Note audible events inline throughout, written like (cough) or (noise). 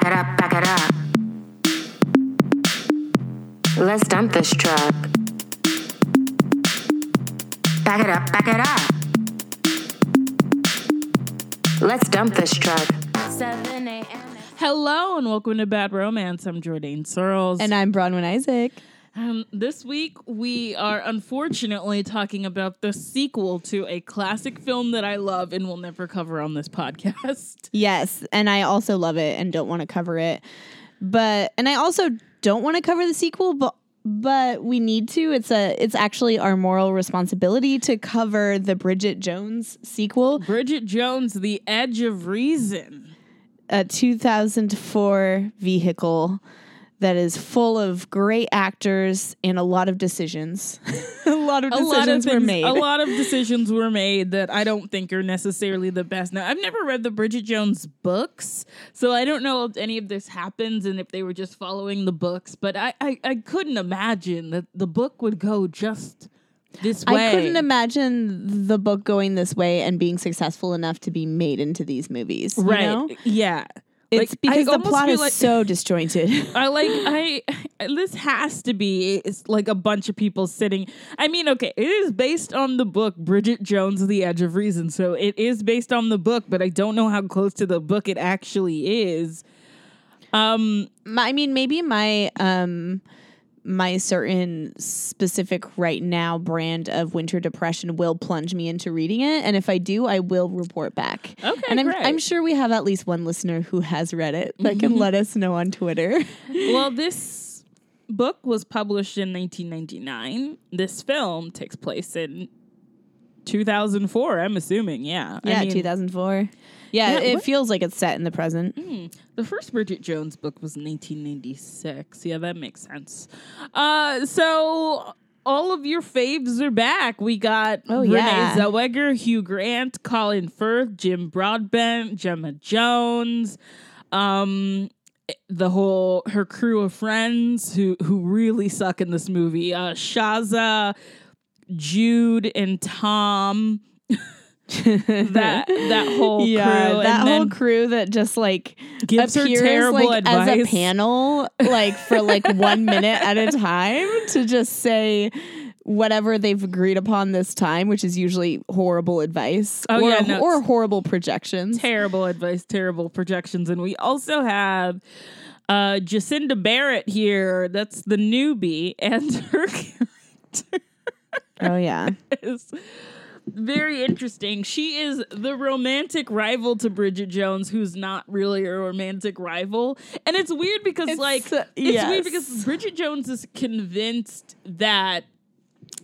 Back it up, back it up. Let's dump this truck. Back it up, back it up. Let's dump this truck. 7 a.m. Hello and welcome to Bad Romance. I'm Jordan Searles. And I'm Bronwyn Isaac. Um, this week we are unfortunately talking about the sequel to a classic film that I love and will never cover on this podcast. (laughs) Yes, and I also love it and don't want to cover it. But and I also don't want to cover the sequel, but but we need to. It's a it's actually our moral responsibility to cover the Bridget Jones sequel, Bridget Jones, The Edge of Reason. a 2004 vehicle that is full of great actors and a lot of decisions. (laughs) a lot of decisions lot of were made. A lot of decisions were made that I don't think are necessarily the best. Now, I've never read the Bridget Jones books, so I don't know if any of this happens and if they were just following the books. But I, I, I couldn't imagine that the book would go just this way. I couldn't imagine the book going this way and being successful enough to be made into these movies. you Right? know? Yeah. It's Like, because I the plot is like- so disjointed. (laughs) I like I this has to be it's like a bunch of people sitting. I mean, okay, it is based on the book Bridget Jones The Edge of Reason. So it is based on the book, but I don't know how close to the book it actually is. Um I mean, maybe my um my certain specific right now brand of winter depression will plunge me into reading it, and if I do, I will report back. Okay, and I'm great. I'm sure we have at least one listener who has read it that can (laughs) let us know on Twitter. (laughs) well, this book was published in 1999. This film takes place in 2004, I'm assuming. Yeah. I yeah, mean, 2004. Yeah, it what- feels like it's set in the present. The first Bridget Jones book was 1996. Yeah, that makes sense. Uh, so all of your faves are back. We got Oh, Renee yeah. Zellweger, Hugh Grant, Colin Firth, Jim Broadbent, Gemma Jones. Um, the whole her crew of friends who who really suck in this movie. Uh, Shazzer, Jude, and Tom. (laughs) (laughs) that that whole yeah, crew, that whole crew that just like gives her terrible like as a panel, like for like (laughs) one minute at a time to just say whatever they've agreed upon this time, which is usually horrible advice Oh, or, yeah, no, or horrible projections. terrible advice, terrible projections. And we also have uh Jacinda Barrett here. That's the newbie, and her (laughs) character oh yeah, is very interesting. She is the romantic rival to Bridget Jones, who's not really a romantic rival. And it's weird because It's, like uh, it's yes. weird because Bridget Jones is convinced that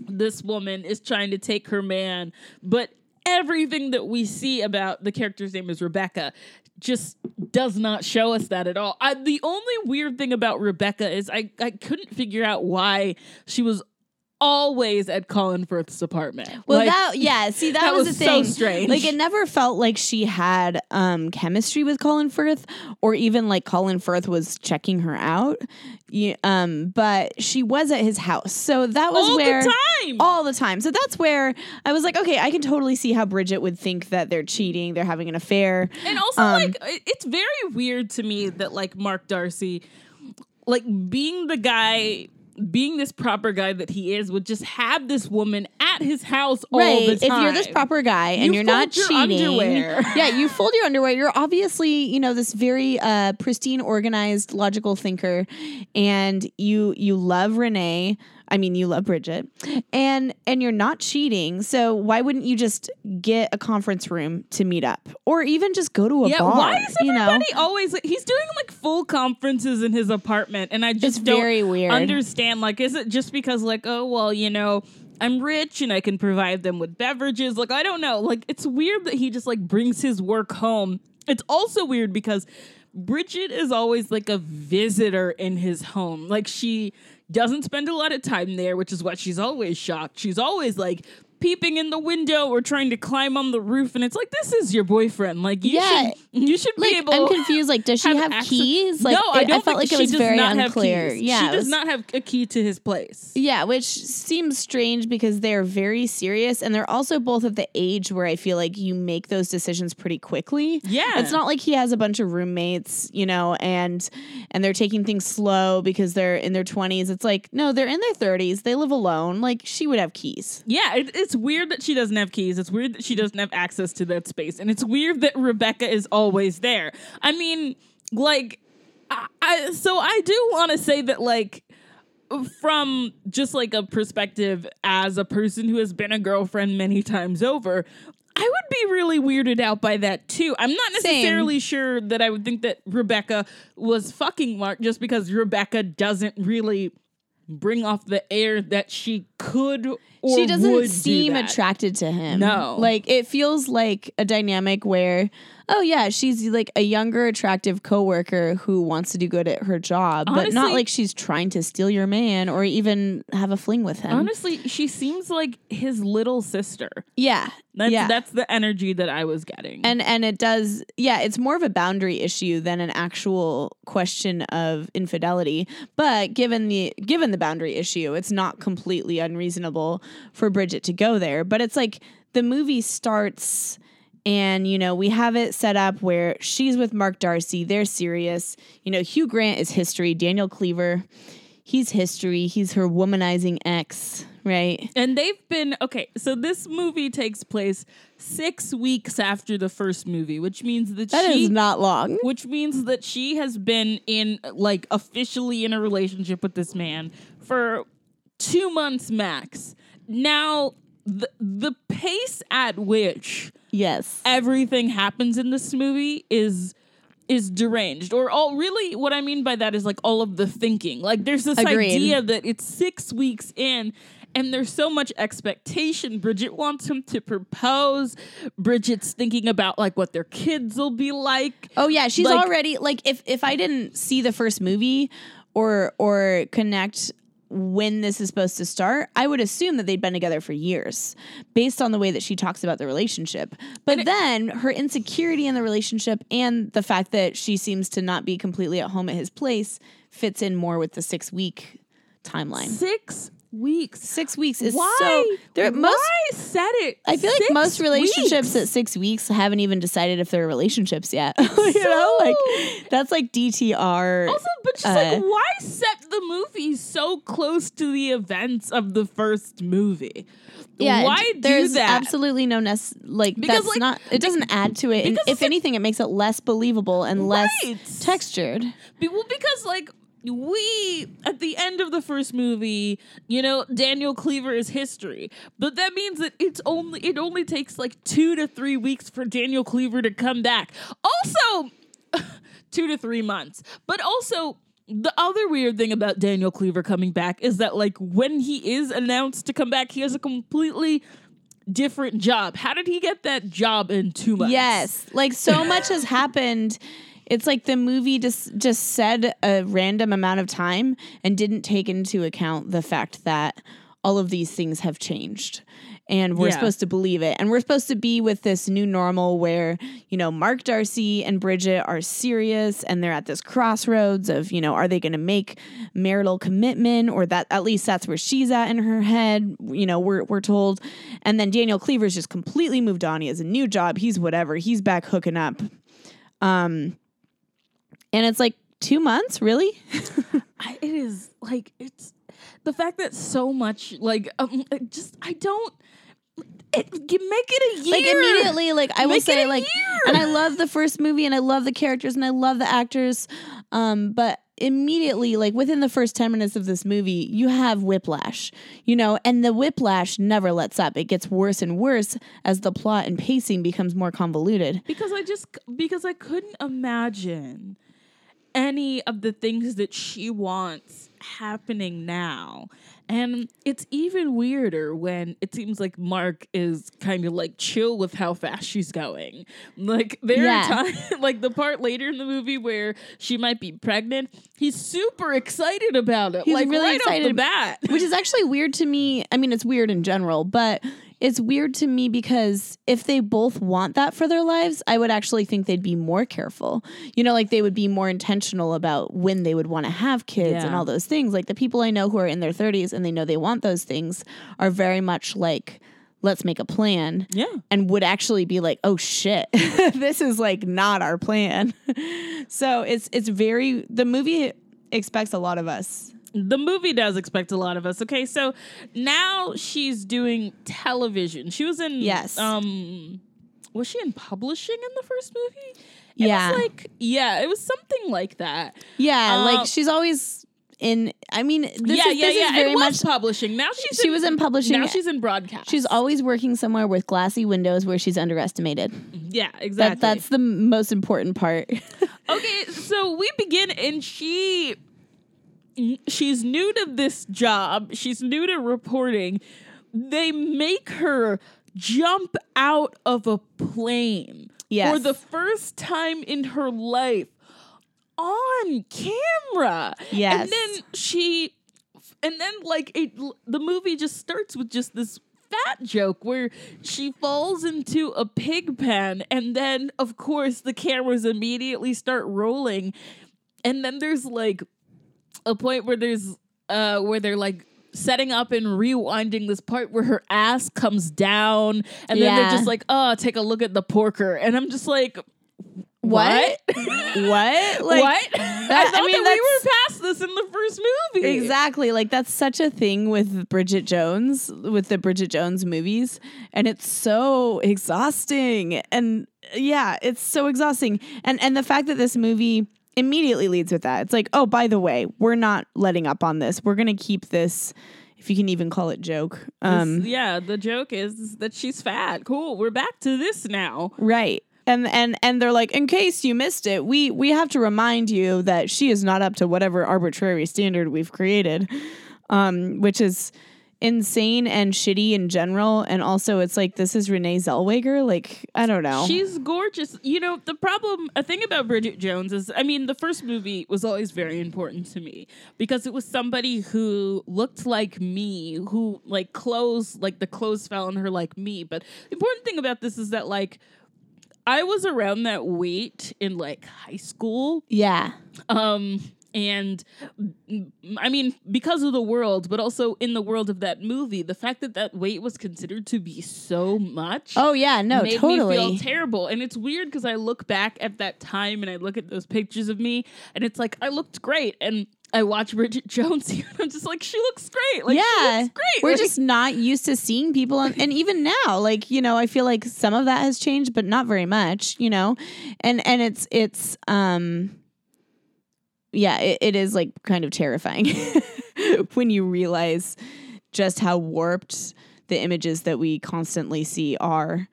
this woman is trying to take her man, but everything that we see about the character's name is Rebecca just does not show us that at all. I, the only weird thing about Rebecca is I, I couldn't figure out why she was always at Colin Firth's apartment. Well, Like, that yeah. (laughs) See, that, that was, was the so thing. strange. Like, it never felt like she had um chemistry with Colin Firth, or even like Colin Firth was checking her out. Yeah, um, but she was at his house, so that was all where the time. all the time. So that's where I was like, okay, I can totally see how Bridget would think that they're cheating, they're having an affair. And also, Um, like, it's very weird to me that, like, Mark Darcy, like, being the guy, being this proper guy that he is, would just have this woman at his house all right. the time. If you're this proper guy and You you're not your cheating, underwear. (laughs) yeah, you fold your underwear. You're obviously, you know, this very uh, pristine, organized, logical thinker, and you you love Renee. I mean, you love Bridget, and and you're not cheating. So why wouldn't you just get a conference room to meet up, or even just go to a yeah, bar? why is you know? everybody always like he's doing like full conferences in his apartment and I just It's don't very weird. understand like is it just because like oh well you know I'm rich and I can provide them with beverages like I don't know like it's weird that he just like brings his work home it's also weird because Bridget is always like a visitor in his home like she doesn't spend a lot of time there which is what she's always shocked. She's always like peeping in the window or trying to climb on the roof, and it's like this is your boyfriend. Like you Yeah. should you should like be able. I'm confused. Like, does she have have, keys? Like, no, I don't felt think like she it was very unclear. Yeah, she it does was- not have a key to his place. Yeah, which seems strange because they're very serious and they're also both at the age where I feel like you make those decisions pretty quickly. Yeah. It's not like he has a bunch of roommates, you know, and and they're taking things slow because they're in their 20s. It's like, no, they're in their 30s. They live alone. Like she would have keys. Yeah, it, it's weird that she doesn't have keys. It's weird that she mm-hmm. doesn't have access to that space, and it's weird that Rebecca is always there. I mean, like, I, I so I do want to say that, like, from just like a perspective as a person who has been a girlfriend many times over. I would be really weirded out by that too. I'm not Same. necessarily sure that I would think that Rebecca was fucking Mark just because Rebecca doesn't really bring off the air that she could or she doesn't do seem that. attracted to him. No. Like it feels like a dynamic where, oh yeah, she's like a younger, attractive coworker who wants to do good at her job, but not like she's trying to steal your man or even have a fling with him. Honestly, she seems like his little sister. yeah. That's yeah. that's the energy that I was getting. and and it does yeah it's more of a boundary issue than an actual question of infidelity but given the given the boundary issue it's not completely unreasonable for bridget to go there but it's like the movie starts and you know we have it set up where she's with mark darcy. They're serious. You know hugh grant is history. Daniel cleaver he's history. He's her womanizing ex right? And they've been okay. So this movie takes place six weeks after the first movie, which means that, That is she, not long. which means that she has been in like officially in a relationship with this man for two months max. Now, the the pace at which yes. Everything happens in this movie is is deranged. Or all really what i mean by that is like all of the thinking. Like there's this Agreed. idea that it's six weeks in and there's so much expectation. Bridget wants him to propose. Bridget's thinking about like what their kids will be like. Oh yeah, she's Like- already like if if I didn't see the first movie or or connect when this is supposed to start, I would assume that they'd been together for years based on the way that she talks about the relationship. But then her insecurity in the relationship and the fact that she seems to not be completely at home at his place fits in more with the 6 week timeline. six weeks 6 weeks is why so there why most set it I feel like most relationships weeks? at six weeks haven't even decided if they're relationships yet. (laughs) you know, like that's like DTR. Also, but just Uh, like, why set the movie so close to the events of the first movie? yeah, why there's that? absolutely no nec- like Because, that's like, not. It doesn't add to it. And if anything, it makes it less believable and less textured. Be- Well, because like we at the end of the first movie, you know, Daniel Cleaver is history, but that means that it's only it only takes like two to three weeks for Daniel Cleaver to come back. Also, (laughs) two to three months, but also. The other weird thing about Daniel Cleaver coming back is that, like, when he is announced to come back, he has a completely different job. How did he get that job in two months? Yes, like so much has happened. It's like the movie just just said a random amount of time and didn't take into account the fact that all of these things have changed. And we're Yeah. supposed to believe it. And we're supposed to be with this new normal where, you know, Mark Darcy and Bridget are serious and they're at this crossroads of, you know, are they going to make marital commitment or that at least that's where she's at in her head, you know, we're we're told. And then Daniel Cleaver's just completely moved on. He has a new job. He's whatever. He's back hooking up. Um and it's like 2 months, really? (laughs) I, it is like it's the fact that so much like um, just I don't it make it a year like immediately like i will Make it say like year. and i love the first movie and i love the characters and i love the actors um but immediately like within the first 10 minutes of this movie you have whiplash you know and the whiplash never lets up it gets worse and worse as the plot and pacing becomes more convoluted because I just because I couldn't imagine any of the things that she wants happening now. And it's even weirder when it seems like Mark is kind of like chill with how fast she's going. Like there Yeah. are times (laughs) like the part later in the movie where she might be pregnant, he's super excited about it. He's like really right excited the bat. which is actually weird to me. I mean, it's weird in general, but it's weird to me because if they both want that for their lives, I would actually think they'd be more careful. You know, like they would be more intentional about when they would want to have kids and all those things. Like the people I know who are in their 30s and they know they want those things are very much like, let's make a plan Yeah. and would actually be like, "Oh shit, (laughs) this is like not our plan." (laughs) so it's it's very the movie expects a lot of us. The movie does expect a lot of us. Okay, so now she's doing television. She was in Yes. Um was she in publishing in the first movie? It Yeah. was like yeah, it was something like that. Yeah, Um, like she's always in. I mean, this yeah, is, yeah, this yeah. is very it was much. publishing. Now she's She in, was in publishing. Now she's in broadcast. She's always working somewhere with glassy windows where she's underestimated. yeah, exactly. That that's the most important part. (laughs) Okay, so we begin and she she's new to this job. She's new to reporting. They make her jump out of a plane for the first time in her life on camera. Yes. And then she and then like it the movie just starts with just this fat joke where she falls into a pig pen and then of course the cameras immediately start rolling and then there's like a point where there's uh where they're like setting up and rewinding this part where her ass comes down and then they're just like oh take a look at the porker and i'm just like What? what (laughs) what? Like, what (laughs) i that- thought I mean, that we were past this in the first movie Exactly. Like that's such a thing with Bridget Jones, with the Bridget Jones movies. And it's so exhausting. And yeah, it's so exhausting. And and the fact that this movie immediately leads with that. It's like, oh, by the way, we're not letting up on this. We're gonna keep this, if you can even call it joke. Um This- yeah, the joke is that she's fat. Cool, we're back to this now. Right. And and and they're like, in case you missed it, we we have to remind you that she is not up to whatever arbitrary standard we've created, um, which is insane and shitty in general. And also, it's like this is Renee Zellweger. Like I don't know. She's gorgeous. You know, the problem, a thing about Bridget Jones is, I mean, the first movie was always very important to me because it was somebody who looked like me, who like clothes, like the clothes fell on her like me. But the important thing about this is that, like, I was around that weight in like high school. yeah. Um, and mm, I mean, because of the world, but also in the world of that movie, the fact that that weight was considered to be so much. Oh yeah. No. made totally. me feel terrible, and it's weird because I look back at that time and I look at those pictures of me, and it's like I looked great, and I watch Bridget (laughs) Jones here, and I'm just like, she looks great, like yeah, she looks great. we're Like, just not used to seeing people, on, and even now, like you know, I feel like some of that has changed, but not very much, you know, and and it's it's um, yeah, it, it is like kind of terrifying (laughs) when you realize just how warped the images that we constantly see are.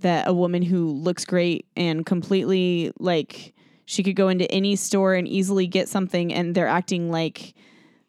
That a woman who looks great and completely like she could go into any store and easily get something, and they're acting like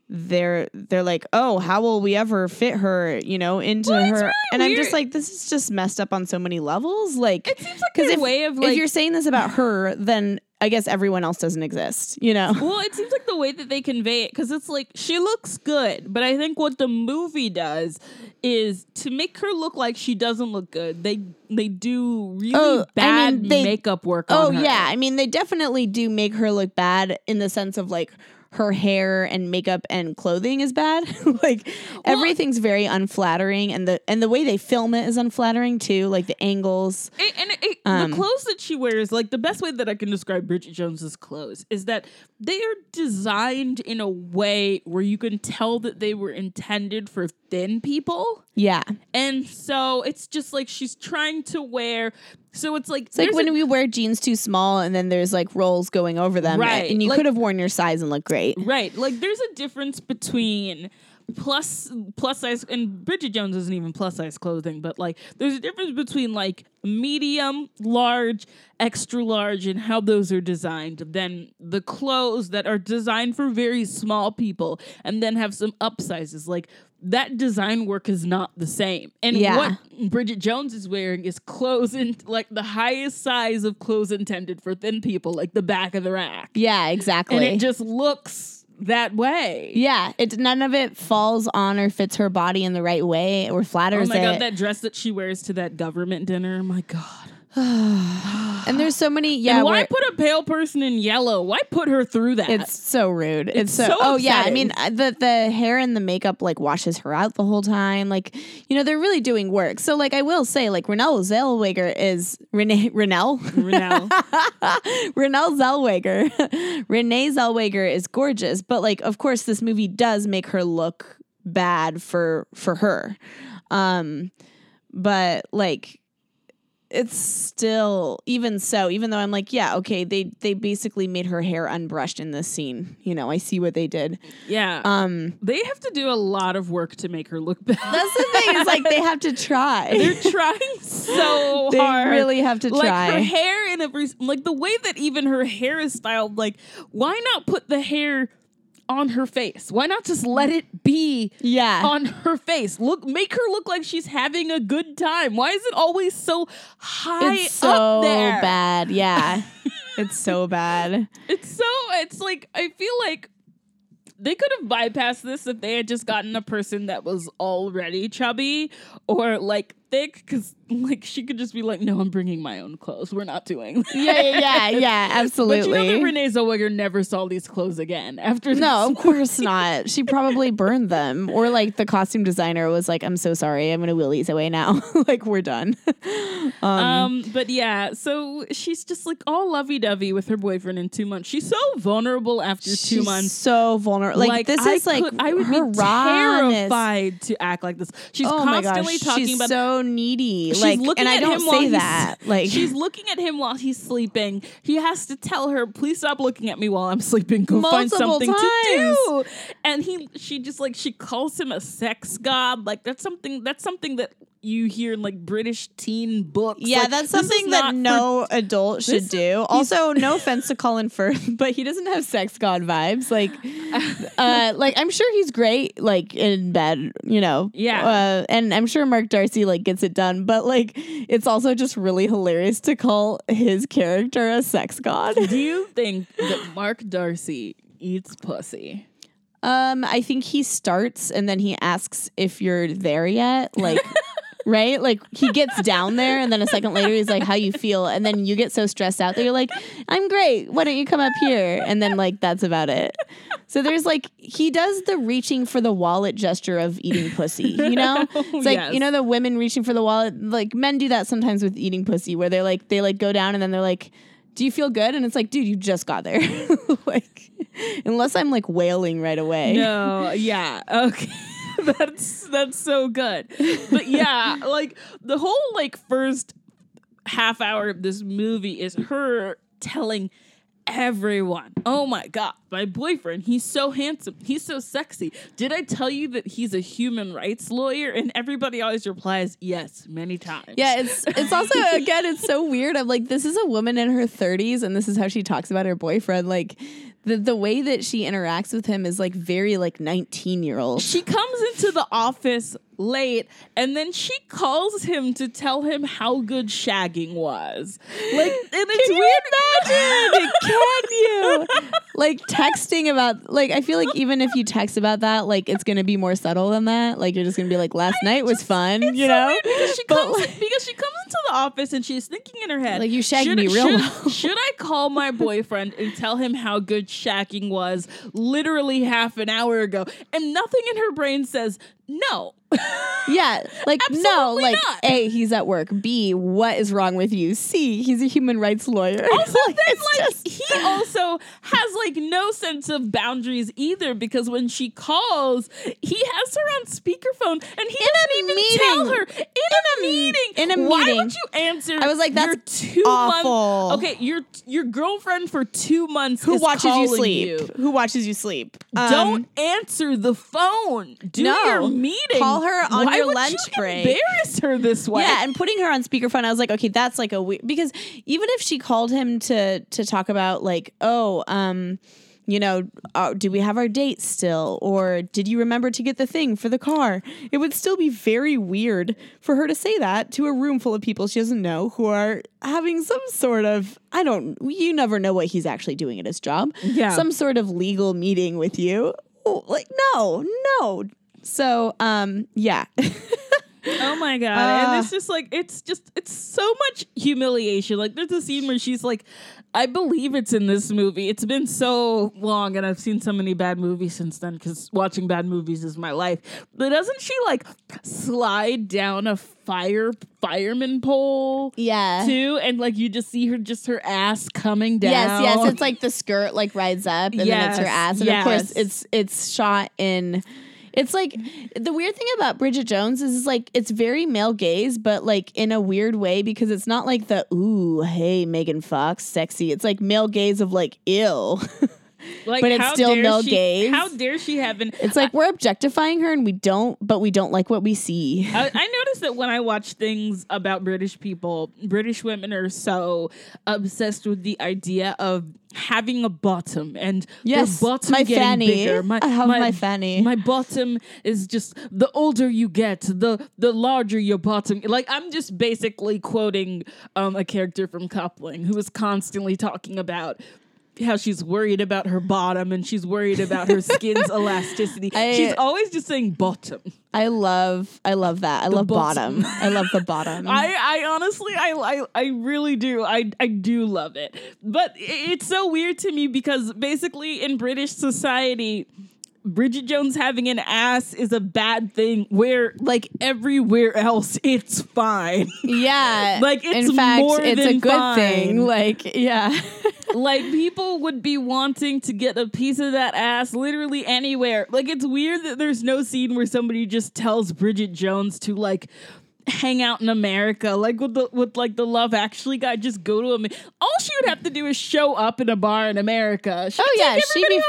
they're they're like, oh, how will we ever fit her, you know, into Well, her? really and I'm just like, this is just messed up on so many levels. Like, it seems like if, way of if you're saying this about her, then I guess everyone else doesn't exist, you know? (laughs) Well, it seems like the way that they convey it, because it's like she looks good, but I think what the movie does is to make her look like she doesn't look good. They they do really Oh, I bad mean, they- makeup work. Oh on her. yeah, I mean they definitely do make her look bad in the sense of like her hair and makeup and clothing is bad. (laughs) like everything's very unflattering and the and the way they film it is unflattering too, like the angles. It- and it, Um, the clothes that she wears, like the best way that I can describe Bridget Jones's clothes is that they are designed in a way where you can tell that they were intended for thin people. Yeah. And so it's just like she's trying to wear. So it's like It's like when a- we wear jeans too small and then there's like rolls going over them. Right, And you like- could have worn your size and look great. Right. Like there's a difference between plus plus size and Bridget Jones isn't even plus size clothing, but like there's a difference between like medium, large, extra large and how those are designed than the clothes that are designed for very small people and then have some upsizes. Like that design work is not the same. And Yeah. what Bridget Jones is wearing is clothes in like the highest size of clothes intended for thin people, like the back of the rack Yeah, exactly. and it just looks that way. Yeah, it none of it falls on or fits her body in the right way or flatters. Her. Oh my it. god, that dress that she wears to that government dinner. My god. (sighs) and there's so many. Yeah, and why put a pale person in yellow? Why put her through that? It's so rude. It's, It's so, so Oh yeah, I mean uh, the the hair and the makeup like washes her out the whole time. Like you know they're really doing work. So like I will say like Renelle Zellweger is Renee (laughs) Renelle Renelle. (laughs) Renelle Zellweger (laughs) Renee Zellweger is gorgeous, but like of course this movie does make her look bad for for her. Um, but like it's still even so even though i'm like yeah okay they they basically made her hair unbrushed in this scene you know i see what they did yeah. um they have to do a lot of work to make her look (laughs) bad. that's the thing is like they have to try (laughs) They're trying so (laughs) they hard. really have to like try her hair in every like the way that even her hair is styled like why not put the hair on her face. Why not just let it be yeah. on her face? Look make her look like she's having a good time. Why is it always so high it's so up there? bad. Yeah. (laughs) It's so bad. It's so it's like i feel like they could have bypassed this if they had just gotten a person that was already chubby or like thick because (laughs) like she could just be like no i'm bringing my own clothes we're not doing that. yeah yeah yeah, (laughs) yeah But absolutely you know that Renee Zellweger never saw these clothes again after no, of course (laughs) not. She probably burned them. Or like the costume designer was like, I'm so sorry. I'm going to wheel these away now. like, we're done. um, Um, but yeah, so she's just like all lovey dovey with her boyfriend in two months. She's so vulnerable after two months. so vulnerable. Like, this I is like could- I would be rawness. terrified to act like this. She's oh my constantly talking she's about so needy. She's like, looking and I at don't him while say he's- that. Like, she's looking at him while he's sleeping. He has to tell her, "Please stop looking at me while I'm sleeping. Go find something to do." And he, she just like she calls him a sex god. Like that's something. That's something that you hear in like British teen books. yeah, Like, that's something that for no adult should do. Also, no offense to Colin Firth, (laughs) but he doesn't have sex god vibes. Like, uh, like I'm sure he's great, like in bed, you know. Yeah. Uh, and I'm sure Mark Darcy like gets it done, but like it's also just really hilarious to call his character a sex god. Do you think that Mark Darcy eats pussy? Um, I think he starts and then he asks if you're there yet. Like, (laughs) right? Like he gets down there and then a second later he's like, How you feel? And then you get so stressed out that you're like, I'm great. Why don't you come up here? And then like that's about it. So there's like he does the reaching for the wallet gesture of eating pussy, you (laughs) know? Oh, it's like, Yes. you know, the women reaching for the wallet, like men do that sometimes with eating pussy where they're like they like go down and then they're like, Do you feel good? And it's like, dude, you just got there. (laughs) like unless I'm like wailing right away. No, yeah, okay. (laughs) that's that's so good. But yeah, (laughs) like the whole like first half hour of this movie is her telling everyone, "Oh my god, my boyfriend, he's so handsome. He's so sexy. Did I tell you that he's a human rights lawyer?" And everybody always replies, "Yes," many times. Yeah, it's it's also (laughs) again it's so weird. I'm like, this is a woman in her 30s, and this is how she talks about her boyfriend. Like, the the way that she interacts with him is like very like 19 year old. She comes into the office late and then she calls him to tell him how good shagging was. Like, and it's Can you weird. imagine? (laughs) Can you? Like texting about like I feel like even if you text about that, like it's gonna be more subtle than that. Like you're just gonna be like, last night was fun, you so know? because she But, comes like- because she comes into the office and she's thinking in her head, Like, you shagged should, me real should, well. (laughs) should I call my boyfriend and tell him how good shacking was literally half an hour ago? And nothing in her brain says no. (laughs) Yeah, like no, like not. A, he's at work. B, what is wrong with you? C, he's a human rights lawyer. Also, (laughs) Like, then, like just- he also has like no sense of boundaries either because when she calls, he has her on speakerphone and he In a doesn't even meeting. tell her in, a, meeting. in a meeting. Why would you answer? I was like, that's two awful. Months, okay, your your girlfriend for two months who watches you sleep? you. Who watches you sleep? Don't Um, answer the phone. Do no. your meeting. Call her on Why your would lunch you break. Embarrass her this way. Yeah, and putting her on speakerphone, I was like, okay, that's like a weird because even if she called him to to talk about like, oh, um, you know, uh, do we have our date still? Or did you remember to get the thing for the car? It would still be very weird for her to say that to a room full of people she doesn't know who are having some sort of, I don't, you never know what he's actually doing at his job. Yeah. Some sort of legal meeting with you. Like, no, no. So, um, yeah. Oh my god! Uh. and it's just like it's just it's so much humiliation. Like there's a scene where she's like, I believe it's in this movie. It's been so long, and I've seen so many bad movies since then. Because watching bad movies is my life. But doesn't she like slide down a fire fireman pole? yeah. Too, and like you just see her, just her ass coming down. Yes, yes. It's like the skirt like rides up and then it's her ass. And of course it's it's shot in it's like the weird thing about Bridget Jones is, is like it's very male gaze, but like in a weird way because it's not like the ooh, hey, Megan Fox, sexy. It's like male gaze of like ill. (laughs) like, but it's still male she- gaze. How dare she have an? it's like we're objectifying her and we don't, but we don't like what we see. I, I noticed that when I watch things about British people, British women are so obsessed with the idea of having a bottom and Yes, bottom my getting fanny. bigger. My, I have my fanny. My bottom is just the older you get, the the larger your bottom. Like I'm just basically quoting um, a character from Coupling who is constantly talking about. How she's worried about her bottom and she's worried about her skin's (laughs) elasticity. I- she's always just saying bottom. I love I love that. I love bottom. bottom. I love the bottom. (laughs) I, I honestly, I, I, I really do. I, I do love it. But it's so weird to me because basically in British society, Bridget Jones having an ass is a bad thing where like everywhere else it's fine. (laughs) yeah. Like, it's in fact, more it's a good fine. thing. Like, yeah. (laughs) like people would be wanting to get a piece of that ass literally anywhere. Like it's weird that there's no scene where somebody just tells Bridget Jones to like hang out in America, like with the with like the Love Actually guy, just go to him. All she would have to do is show up in a bar in America. She Oh yeah, she'd be everybody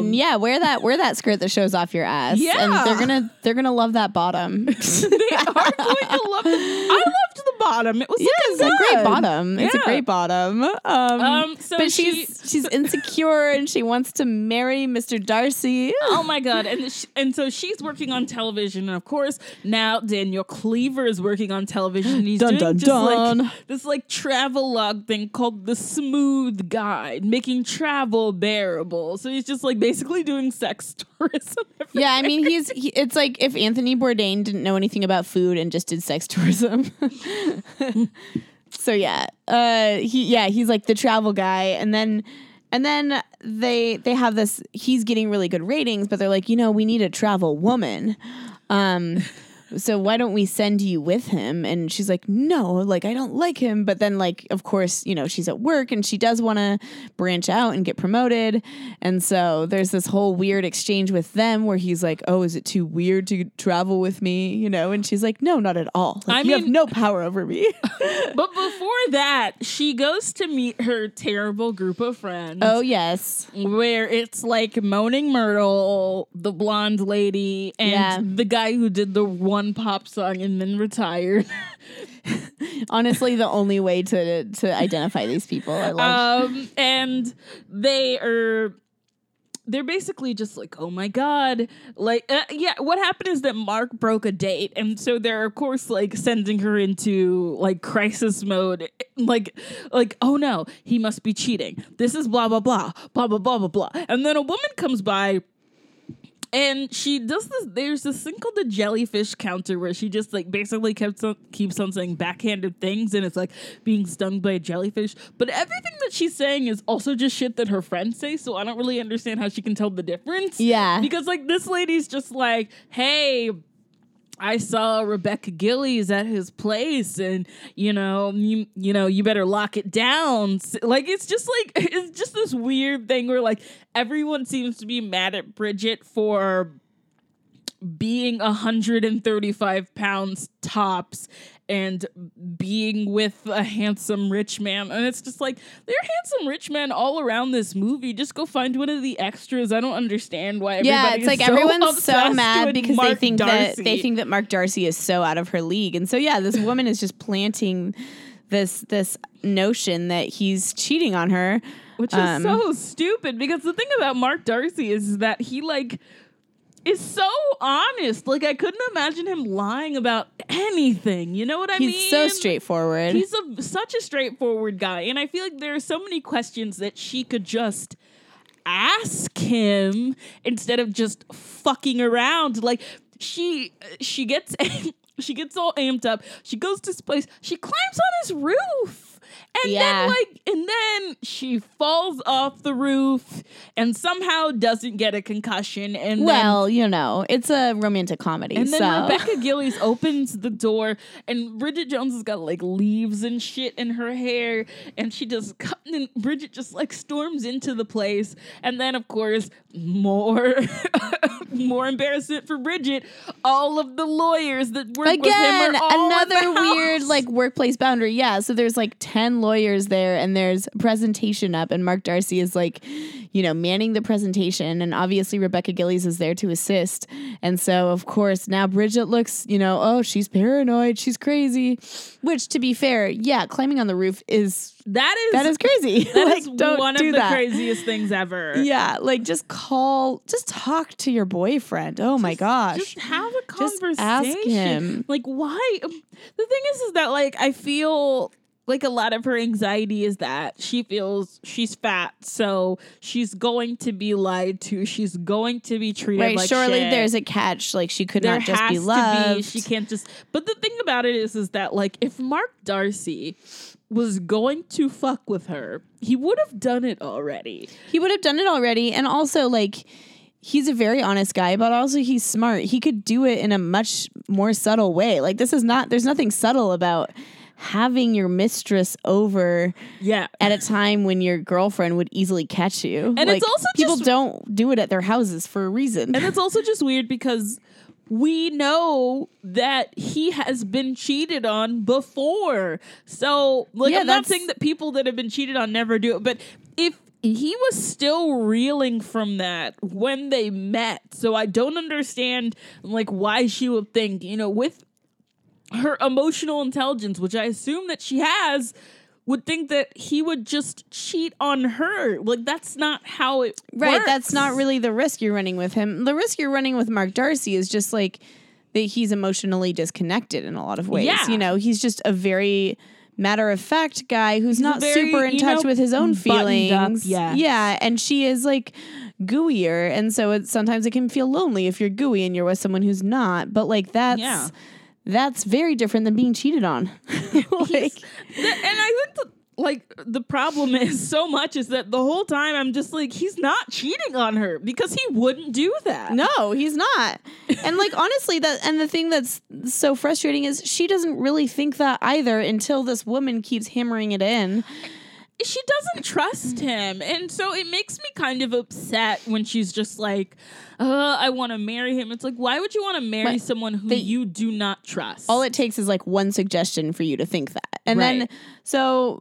fine. Yeah, wear that wear that skirt that shows off your ass. and Yeah. they're gonna they're gonna love that bottom. (laughs) they are going to love. I (laughs) loved bottom. It was Yeah, it's looking a great good. bottom. It's a great bottom. Um, Um, so but she- she's (laughs) she's insecure and she wants to marry Mr. Darcy. Oh my god! And sh- and so she's working on television, and of course now Daniel Cleaver is working on television. He's Dun, doing dun, just dun. like this like travel log thing called the Smooth Guide, making travel bearable. So he's just like basically doing sex (laughs) tourism. Yeah, I mean he's he, it's like if Anthony Bourdain didn't know anything about food and just did sex tourism. (laughs) so yeah, uh, he yeah he's like the travel guy, and then and then they they have this. He's getting really good ratings, but they're like, you know, we need a travel woman. Um, so why don't we send you with him? And she's like, no, like I don't like him. But then like, of course, you know, she's at work and she does want to branch out and get promoted. And so there's this whole weird exchange with them where he's like, oh, is it too weird to travel with me? You know, and she's like, no, not at all. Like, I you have no power over me. (laughs) but before that, she goes to meet her terrible group of friends. oh yes. where it's like Moaning Myrtle, the blonde lady, and Yeah. the guy who did the one pop song and then retired. (laughs) Honestly, the only way to to identify these people. I love. um, and they are. They're basically just like, oh my god, like, uh, yeah. What happened is that Mark broke a date, and so they're of course like sending her into like crisis mode, like, like, oh no, he must be cheating. This is blah blah blah, blah blah blah blah blah, and then a woman comes by and she does this. There's this thing called the jellyfish counter where she just like basically keeps on, keeps on saying backhanded things, and it's like being stung by a jellyfish. But everything that she's saying is also just shit that her friends say. So I don't really understand how she can tell the difference. Yeah. because like this lady's just like, hey. I saw Rebecca Gillies at his place, and you know, you you know, you better lock it down. Like it's just like (laughs) it's just this weird thing where like everyone seems to be mad at Bridget for being 135 pounds tops and being with a handsome rich man. And it's just like there are handsome rich men all around this movie. Just go find one of the extras. I don't understand why yeah, it's like so everyone's so mad because they Mark think that they think that Mark Darcy is so out of her league, and so yeah, this (laughs) woman is just planting this this notion that he's cheating on her. Which is Um, so stupid because the thing about Mark Darcy is that he like is so honest. Like I couldn't imagine him lying about anything. You know what I mean? He's so straightforward. He's a, such a straightforward guy, and I feel like there are so many questions that she could just ask him instead of just fucking around. Like she she gets (laughs) she gets all amped up. She goes to his place. She climbs on his roof. And Yeah. then like and then she falls off the roof and somehow doesn't get a concussion and then well, you know, it's a romantic comedy. and then so. Rebecca (laughs) Gillies opens the door, and Bridget Jones has got like leaves and shit in her hair, and she just (laughs) and Bridget just like storms into the place, and then of course more (laughs) more embarrassment for Bridget. All of the lawyers that work with Again, him are all another the weird like workplace boundary. Yeah, so there's like 10 lawyers there and there's a presentation up and Mark Darcy is like, you know, manning the presentation and obviously Rebecca Gillies is there to assist. And so of course, now Bridget looks, you know, oh, she's paranoid, she's crazy, which to be fair, yeah, climbing on the roof is that is that is crazy. (laughs) that (laughs) like, is one do of the that. craziest things ever. Yeah, like just call, just talk to your boyfriend. Oh my gosh. Just have a conversation. Just ask him. Like, why? The thing is, is that like I feel like a lot of her anxiety is that she feels she's fat, so she's going to be lied to. She's going to be treated right, like surely shit. there's a catch. Like she could there not just has be to loved. be. She can't just. But the thing about it is, is that like if Mark Darcy was going to fuck with her, he would have done it already. He would have done it already. And also, like, he's a very honest guy, but also he's smart. He could do it in a much more subtle way. Like, this is not, there's nothing subtle about having your mistress over Yeah. at a time when your girlfriend would easily catch you. And it's also people just- don't do it at their houses for a reason. And it's also just weird because we know that he has been cheated on before. So, like, Yeah, I'm not saying that people that have been cheated on never do it, but if he was still reeling from that when they met, so I don't understand, like, why she would think, you know, with her emotional intelligence, which I assume that she has, would think that he would just cheat on her. Like that's not how it Right, works. that's not really the risk you're running with him. The risk you're running with Mark Darcy is just like that he's emotionally disconnected in a lot of ways. Yeah. You know, he's just a very matter of fact guy who's a not very, super in touch know, with his own feelings. yes. Yeah, and she is like gooier and so it sometimes it can feel lonely if you're gooey and you're with someone who's not, but like that's Yeah. That's very different than being cheated on. (laughs) like and I think the, like the problem is (laughs) so much is that the whole time I'm just like he's not cheating on her because he wouldn't do that. No, he's not. And like honestly that and the thing that's so frustrating is she doesn't really think that either until this woman keeps hammering it in. She doesn't trust him, and so it makes me kind of upset when she's just like, uh, "I want to marry him." It's like, why would you want to marry Right. someone who They- you do not trust? All it takes is like one suggestion for you to think that. And then so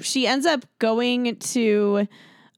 she ends up going to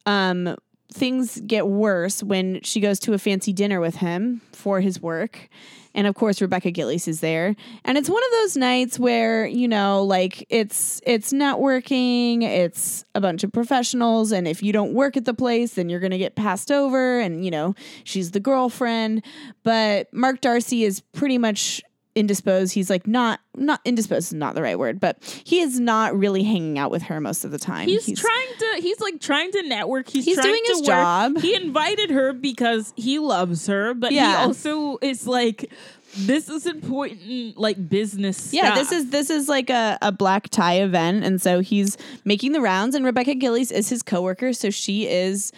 um things get worse when she goes to a fancy dinner with him for his work. And of course Rebecca Gillies is there. And it's one of those nights where, you know, like it's it's networking, it's a bunch of professionals and if you don't work at the place then you're going to get passed over and you know, she's the girlfriend. But Mark Darcy is pretty much indisposed. He's like not not indisposed is not the right word, but he is not really hanging out with her most of the time. He's, trying to. He's like trying to network. He's, He's trying doing to his work. job. He invited her because he loves her, but he Yeah. also is like, this is important, like business. Yeah, stuff. this is this is like a, a black tie event, and so he's making the rounds. And Rebecca Gillies is his coworker, so she is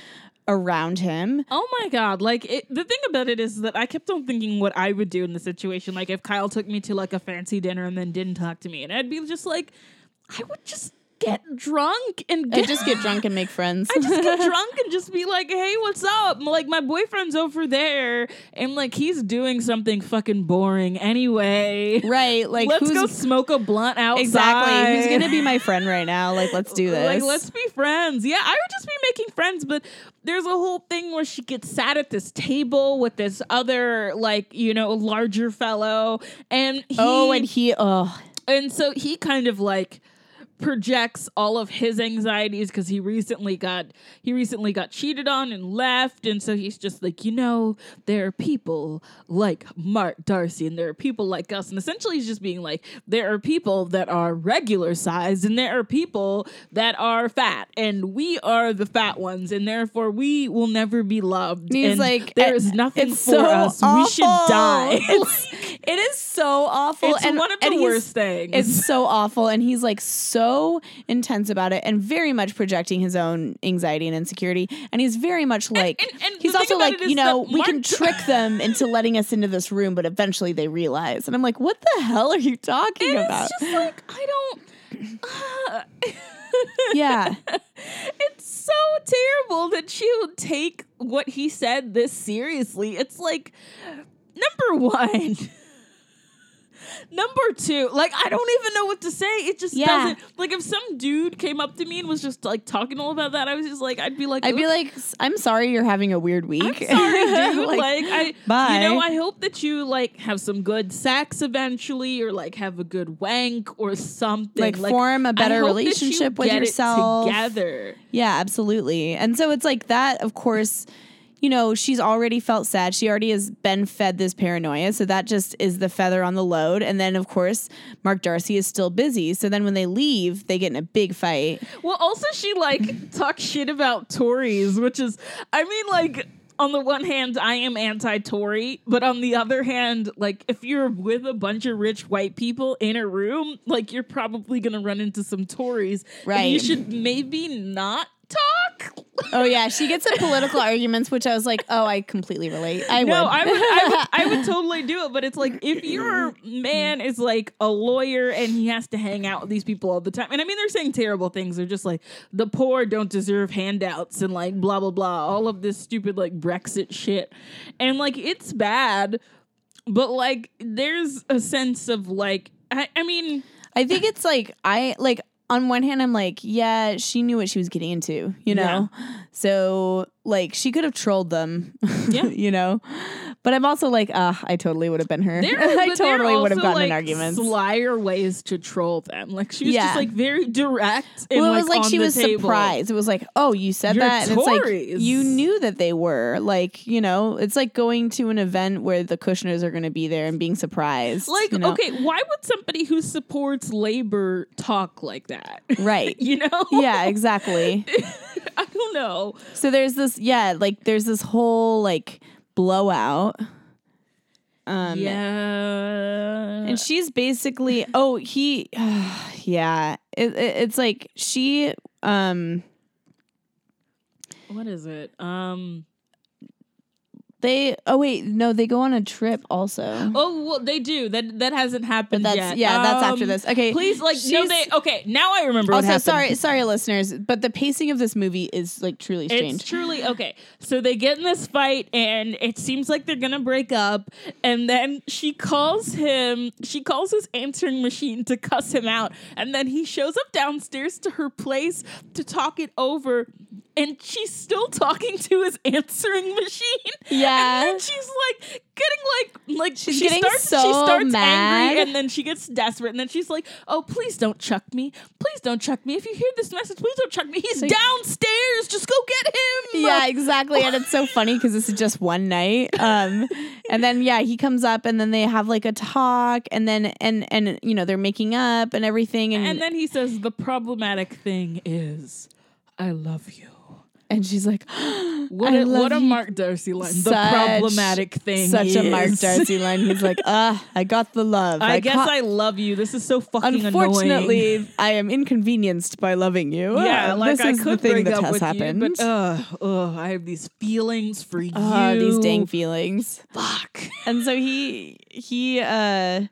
around him. Oh my god! Like it, the thing about it is that I kept on thinking what I would do in the situation. Like if Kyle took me to like a fancy dinner and then didn't talk to me, and I'd be just like, I would just get drunk and I just get drunk and make friends. (laughs) I just get drunk and just be like, "Hey, what's up?" Like my boyfriend's over there, and like he's doing something fucking boring anyway. right, (laughs) like let's who's go smoke a blunt outside. exactly who's gonna be my friend right now? Like, let's do (laughs) this. Like, let's be friends. Yeah, I would just be making friends, but there's a whole thing where she gets sat at this table with this other, like, you know, larger fellow. And he, oh, and he oh and so he kind of like projects all of his anxieties because he recently got he recently got cheated on and left. And so he's just like you know there are people like mark darcy and there are people like us. And essentially he's just being like there are people that are regular sized and there are people that are fat. And we are the fat ones and therefore we will never be loved. He's and like, there "Eh, nothing for so us. We should die. (laughs) It's, it is so awful. It's one of the and worst things. It's so awful. And he's like so intense about it and very much projecting his own anxiety and insecurity. And he's very much like, and- and he's also like, you know, that we can (laughs) trick them into letting us into this room, but eventually they realize. And I'm like, what the hell are you talking And about? It's just like I don't. uh, (laughs) yeah. (laughs) it's so terrible that she would take what he said this seriously. It's like number one. Number two, like I don't even know what to say. It just Yeah. doesn't like if some dude came up to me and was just like talking all about that, I was just like, I'd be like, I'd be like, I'm sorry you're having a weird week. I'm sorry, (laughs) dude. Like, like, I, bye. you know, I hope that you like have some good sex eventually, or like have a good wank or something. Like, form a better that you relationship with yourself. together. Yeah, absolutely. And so it's like that, of course, you know, she's already felt sad. She already has been fed this paranoia. So that just is the feather on the load. And then, of course, Mark Darcy is still busy. So then when they leave, they get in a big fight. Well, also she like talks shit about Tories, which is, I mean, like. On the one hand, I am anti-Tory, but on the other hand, like if you're with a bunch of rich white people in a room, like you're probably gonna run into some Tories. and Right. you should maybe not talk. Oh, yeah. She gets in political arguments, which I was like, oh, I completely relate. I no, would. I would, I would, I would (laughs) totally do it. But it's like if your man is like a lawyer and he has to hang out with these people all the time, and I mean they're saying terrible things. They're just like the poor don't deserve handouts and like blah blah blah, all of this stupid like Brexit shit, and like it's bad. But like there's a sense of like I, I mean I think it's like I like on one hand I'm like, yeah, she knew what she was getting into, you know. So like she could have trolled them, (laughs) Yeah. you know. But I'm also like, ah, I totally would have been her. There, (laughs) I totally would have gotten in like, arguments. Slyer ways to troll them. Like she was Yeah. just like very direct. And, well, it was like on she was table. surprised. It was like, oh, you said You're that, and it's like Tories. you knew that they were. Like, you know, it's like going to an event where the Kushners are going to be there and being surprised. Like, you know? okay, why would somebody who supports labor talk like that? right? (laughs) you know? yeah, exactly. I (laughs) don't know. So there's this, yeah, like there's this whole like blowout. Um, yeah. And she's basically, oh, he, (sighs) yeah, it, it, it's like she, um, what is it? Um. They, oh wait, no, they go on a trip also. Oh well, they do. That that hasn't happened But yet. that's yeah, that's after Um, this. Okay, Please, like, no, they. Okay, now I remember. Also, sorry, sorry, listeners, but the pacing of this movie is like truly strange. It's truly okay. So they get in this fight, and it seems like they're gonna break up. And then she calls him. She calls his answering machine to cuss him out. And then he shows up downstairs to her place to talk it over. And she's still talking to his (laughs) answering machine. Yeah. And then she's like getting like like She's she starts she starts mad. angry and then she gets desperate and then she's like, "Oh, please don't chuck me. Please don't chuck me. If you hear this message, please don't chuck me. He's Like- downstairs. Just go get him." yeah, exactly. And it's so funny because this is just one night. Um, and then yeah, he comes up and then they have like a talk and then and and you know they're making up and everything and And then he says, "The problematic thing is, I love you." and she's like, What I a, what a. Mark Darcy line. the problematic thing. such a Mark is- Darcy line. He's like, (laughs) ah, I got the love. I, guess caught- I love you. This is so fucking annoying. Unfortunately, I am inconvenienced by loving you. Yeah, Uh, like this I is could the thing break that up has with happened. you, but uh, uh, I have these feelings for you. Ah, these dang feelings. fuck. And so he he uh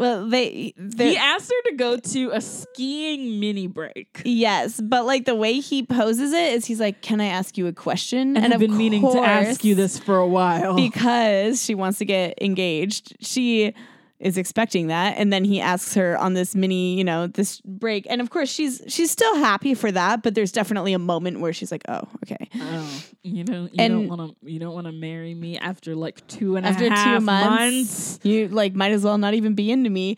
well they they He asked her to go to a skiing mini break. yes, but like the way he poses it is he's like, "Can I ask you a question?" And, I've of been meaning to ask you this for a while. because she wants to get engaged. She is expecting that and then he asks her on this mini you know this break and of course she's she's still happy for that but there's definitely a moment where she's like oh okay Oh, you don't you And- don't want to you don't want to marry me after like two and a after half two months, months. you like might as well not even be into me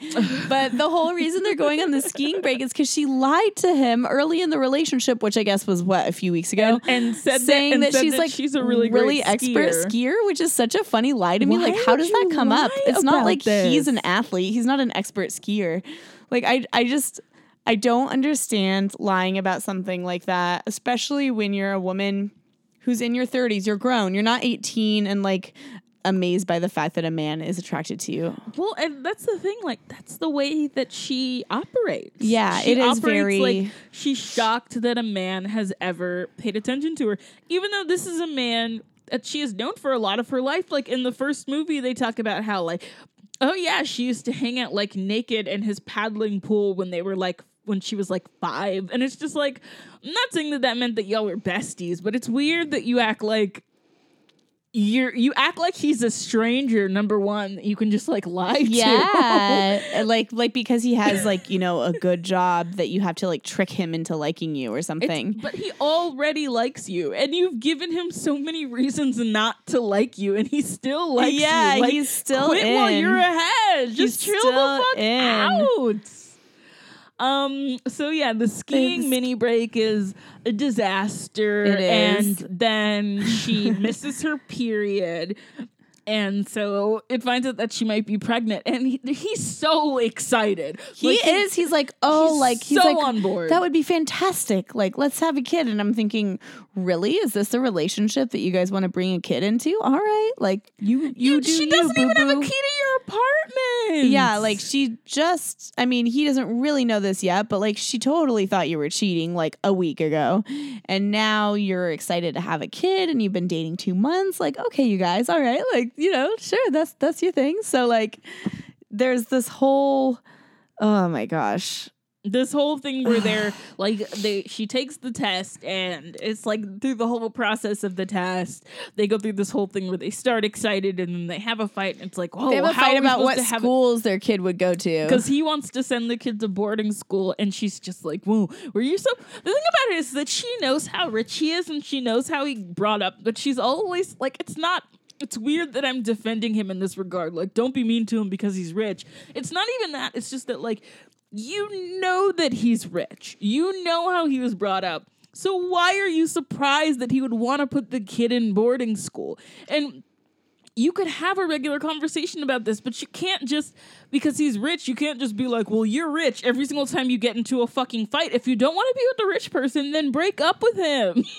but the whole reason they're going on the (laughs) skiing break is because she lied to him early in the relationship which i guess was what a few weeks ago And, and said saying that, and that said she's that like she's a really really expert skier. skier, which is such a funny lie to me. Why Like, how does that come up? It's not like he's this? An athlete. He's not an expert skier. Like, I, I just, I don't understand lying about something like that, especially when you're a woman who's in your 30s. You're grown. You're not 18 and like amazed by the fact that a man is attracted to you. Well, and that's the thing. Like, that's the way that she operates. Yeah, She it is very- like she's shocked that a man has ever paid attention to her, even though this is a man that she is known for a lot of her life. Like in the first movie, they talk about how like, oh yeah, she used to hang out like naked in his paddling pool when they were like when she was like five, and it's just like I'm not saying that that meant that y'all were besties, but it's weird that you act like you're you act like he's a stranger number one that you can just like lie to Yeah, like like because he has like you know a good job that you have to like trick him into liking you or It's- something. but he already likes you and you've given him so many reasons not to like you and he still likes Yeah, you. Like, he's still quit while you're ahead. Just He's chill the fuck in. out um so yeah the skiing mini break is a disaster It is. and then she (laughs) misses her period and so it finds out that she might be pregnant and he, he's so excited He Like, is. He's like, oh, he's like he's so like on board. That would be fantastic. Like, let's have a kid. And I'm thinking, really, is this a relationship that you guys want to bring a kid into? All right, like you, you, do. she you, doesn't even have a key to your apartment. Yeah, like she just. I mean, he doesn't really know this yet, but like she totally thought you were cheating like a week ago, and now you're excited to have a kid, and you've been dating two months. Like, okay, you guys, all right, like you know, sure, that's that's your thing. So like, there's this whole. Oh my gosh. This whole thing where they're (sighs) like they she takes the test and it's like through the whole process of the test they go through this whole thing where they start excited and then they have a fight and it's like oh They have a how fight about what schools their kid would go to. because he wants to send the kid to boarding school and she's just like whoa were you so the thing about it is that she knows how rich he is and she knows how he brought up but she's always like it's not it's weird that I'm defending him in this regard. Like, don't be mean to him because he's rich. It's not even that. It's just that, like, you know that he's rich. You know how he was brought up. So why are you surprised that he would want to put the kid in boarding school? And you could have a regular conversation about this, but you can't just because he's rich, you can't just be like, "Well, you're rich." Every single time you get into a fucking fight, if you don't want to be with the rich person, then break up with him. (laughs)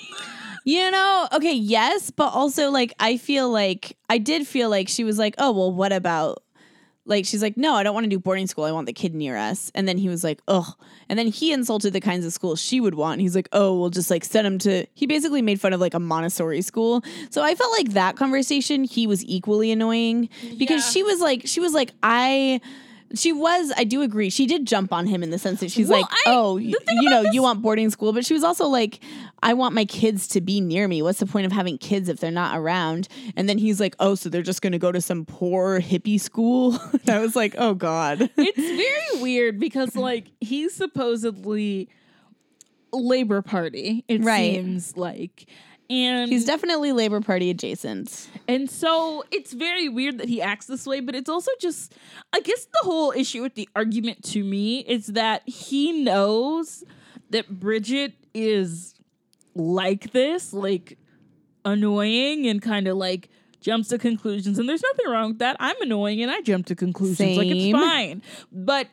You know, okay, yes, but also like I feel like I did feel like she was like, "Oh, well, what about like she's like, "No, I don't want to do boarding school. I want the kid near us." And then he was like, "Ugh." And then he insulted the kinds of schools she would want. He's like, "Oh, we'll just like send him to." He basically made fun of like a Montessori school. So I felt like that conversation he was equally annoying because Yeah. she was like she was like, "I she was, I do agree. She did jump on him in the sense that she's Well, like, I- "Oh, the y- thing you know, this- you want boarding school," but she was also like, "I want my kids to be near me. What's the point of having kids if they're not around?" And then he's like, "Oh, so they're just going to go to some poor hippie school?" (laughs) I was like, "Oh God." it's very weird because like he's supposedly Labor Party. It Right. seems like, and He's definitely Labor Party adjacent. and so it's very weird that he acts this way. But it's also just, I guess, the whole issue with the argument to me is that he knows that Bridget is like this, like annoying and kind of like jumps to conclusions. And there's nothing wrong with that. I'm annoying and I jump to conclusions. Like it's fine. But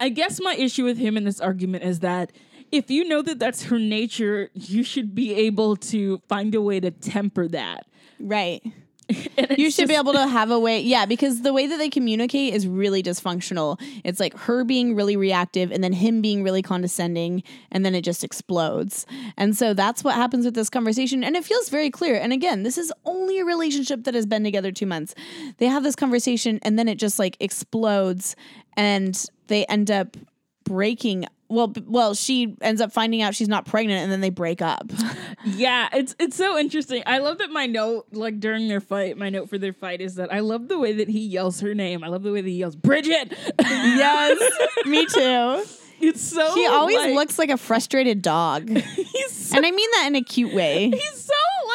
I guess my issue with him in this argument is that if you know that that's her nature, you should be able to find a way to temper that. Right. (laughs) You should be able to have a way, yeah, because the way that they communicate is really dysfunctional. It's like her being really reactive and then him being really condescending, and then it just explodes. And so that's what happens with this conversation. And it feels very clear. And again, this is only a relationship that has been together two months. They have this conversation, and then it just like explodes, and they end up breaking. Well, b- well, she ends up finding out she's not pregnant, and then they break up. (laughs) Yeah, it's it's so interesting. I love that my note, like during their fight, my note for their fight is that I love the way that he yells her name. I love the way that he yells Bridget. (laughs) yes, me too. it's so. He always like- looks like a frustrated dog, and (laughs) He's so, I mean that in a cute way. he's so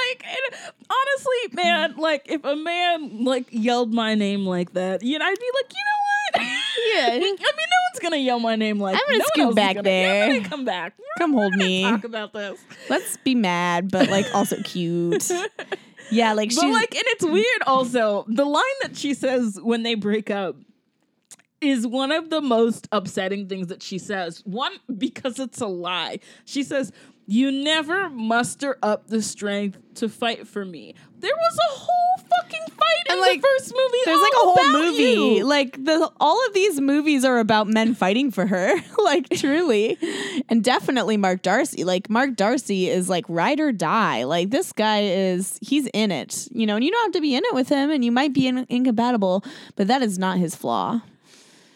like. And honestly, man, like if a man like yelled my name like that, you know, I'd be like, you know what? Yeah. I mean, no one's gonna yell my name like. I'm gonna no scoot back gonna- there. I'm come back. Come hold We're me. Talk about this. Let's be mad, but like also cute. (laughs) Yeah, like But she's like, and it's weird also. The line that she says when they break up is one of the most upsetting things that she says. One, because it's a lie. She says, You never muster up the strength to fight for me. There was a whole fucking fight And, in like, the first movie. there's like a whole movie. you. Like the all of these movies are about men fighting for her. (laughs) like truly. And definitely Mark Darcy. Like Mark Darcy is like ride or die. Like this guy is he's in it. You know, and you don't have to be in it with him and you might be in, incompatible, but that is not his flaw.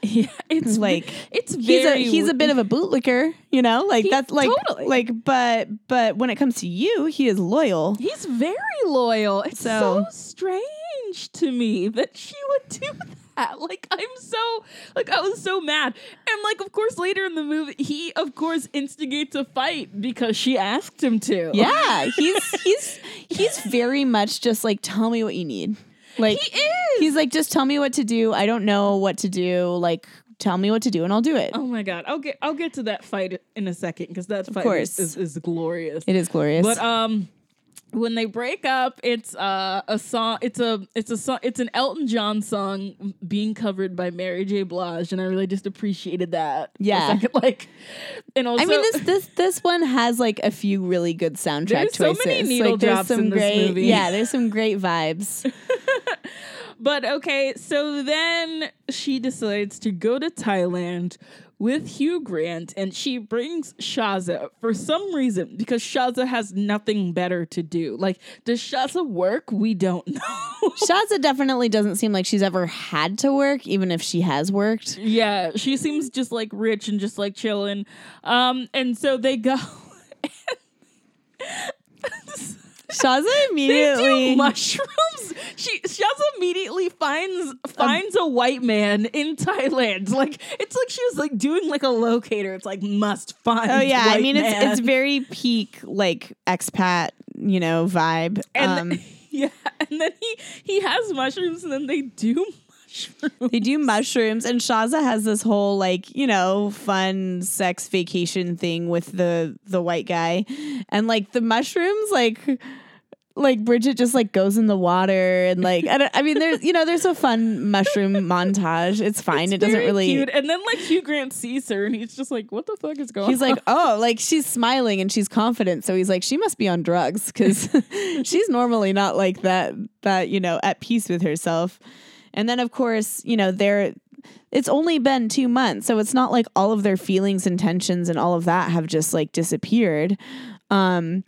(laughs) Yeah, it's Like, it's He's a he's a bit of a bootlicker, you know? Like that's like totally. like but but when it comes to you, he is loyal. He's very loyal. It's so, So- strange to me that she would do (laughs) that. Like I'm so like I was so mad. And like of course later in the movie he of course instigates a fight because she asked him to. Yeah, he's he's he's very much just like tell me what you need. Like He is. he's like just tell me what to do. I don't know what to do. Like tell me what to do and I'll do it. Oh my god. I'll get I'll get to that fight in a second because that fight course. is, is, is glorious. It is glorious. But um when they break up, it's uh, a song. It's a it's a song. It's an Elton John song being covered by Mary J. Blige, and I really just appreciated that. Yeah. second, (laughs) like, and also I mean this this this one has like a few really good soundtrack There's so many needle like drops some in this great movie. Yeah, there's some great vibes. (laughs) But okay, so then she decides to go to Thailand with Hugh Grant and she brings Shazzer for some reason because Shazzer has nothing better to do. Like, does Shazzer work? We don't (laughs) know. Shazzer definitely doesn't seem like she's ever had to work, even if she has worked. yeah, she seems just like rich and just like chilling. Um, and so they go. (laughs) (laughs) Shazzer They immediately do mushrooms. She Shazzer immediately finds finds a white man in Thailand. Like it's like she was like doing like a locator. It's like must find. Oh yeah, I mean it's man. it's very peak like expat, you know, vibe. and um, (laughs) yeah, and then he he has mushrooms, and then they do mushrooms. they do mushrooms, and Shazzer has this whole like you know fun sex vacation thing with the the white guy, and like the mushrooms like. Like Bridget just like goes in the water and like I, I mean there's you know there's a fun mushroom montage it's fine It's it doesn't really cute. And then like Hugh Grant sees her, and he's just like, "What the fuck is going?" On? He's on? like, oh, like she's smiling and she's confident. So he's like, she must be on drugs because (laughs) she's normally not like that, that, you know, at peace with herself. And then, of course, you know, they're, it's only been two months. So it's not like all of their feelings and tensions and all of that have just like disappeared. Um,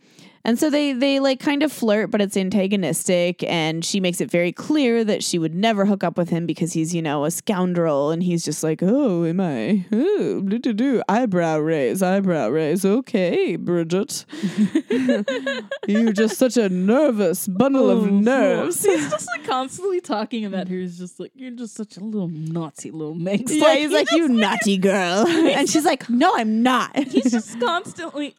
and so they they like kind of flirt, but it's antagonistic, and she makes it very clear that she would never hook up with him because he's you know a scoundrel, and he's just like, oh, am I? Oh, do do do eyebrow raise, eyebrow raise. Okay, Bridget, (laughs) you're just such a nervous bundle of oh, nerves. He's just like constantly talking about her. He's just like, "You're just such a little naughty little minx." Yeah, he's like, you naughty girl, (laughs) and she's like, no, I'm not. he's just constantly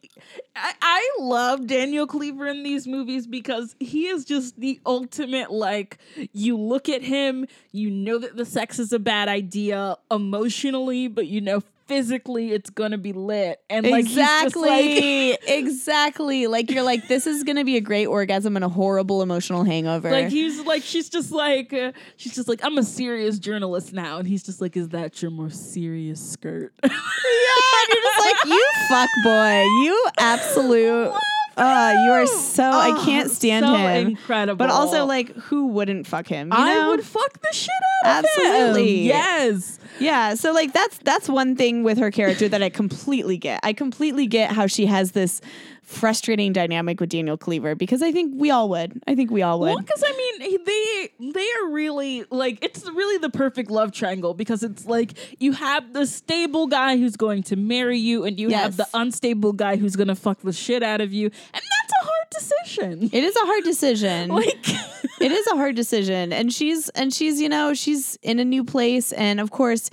I, I love daniel cleaver in these movies because he is just the ultimate like you look at him you know that the sex is a bad idea emotionally but you know physically it's gonna be lit and like just, like exactly, (laughs) exactly. Like you're like, this is gonna be a great orgasm and a horrible emotional hangover. like he's like she's just like uh, she's just like I'm a serious journalist now and he's just like is that your more serious skirt (laughs) yeah, and you're just like, you fuck boy, you absolute. (laughs) Uh, you are so I can't stand so him. incredible But also, like, who wouldn't fuck him? You I know? would fuck the shit out of him. Absolutely. yes Yeah, so like that's that's one thing with her character that I completely get. I completely get how she has this frustrating dynamic with Daniel Cleaver because I think we all would. I think we all would. Well, because I mean, they they are really like it's really the perfect love triangle because it's like you have the stable guy who's going to marry you, and you have the unstable guy who's gonna fuck the shit out of you, and that's a hard decision. it is a hard decision. (laughs) Like, it is a hard decision and she's and she's you know she's in a new place and of course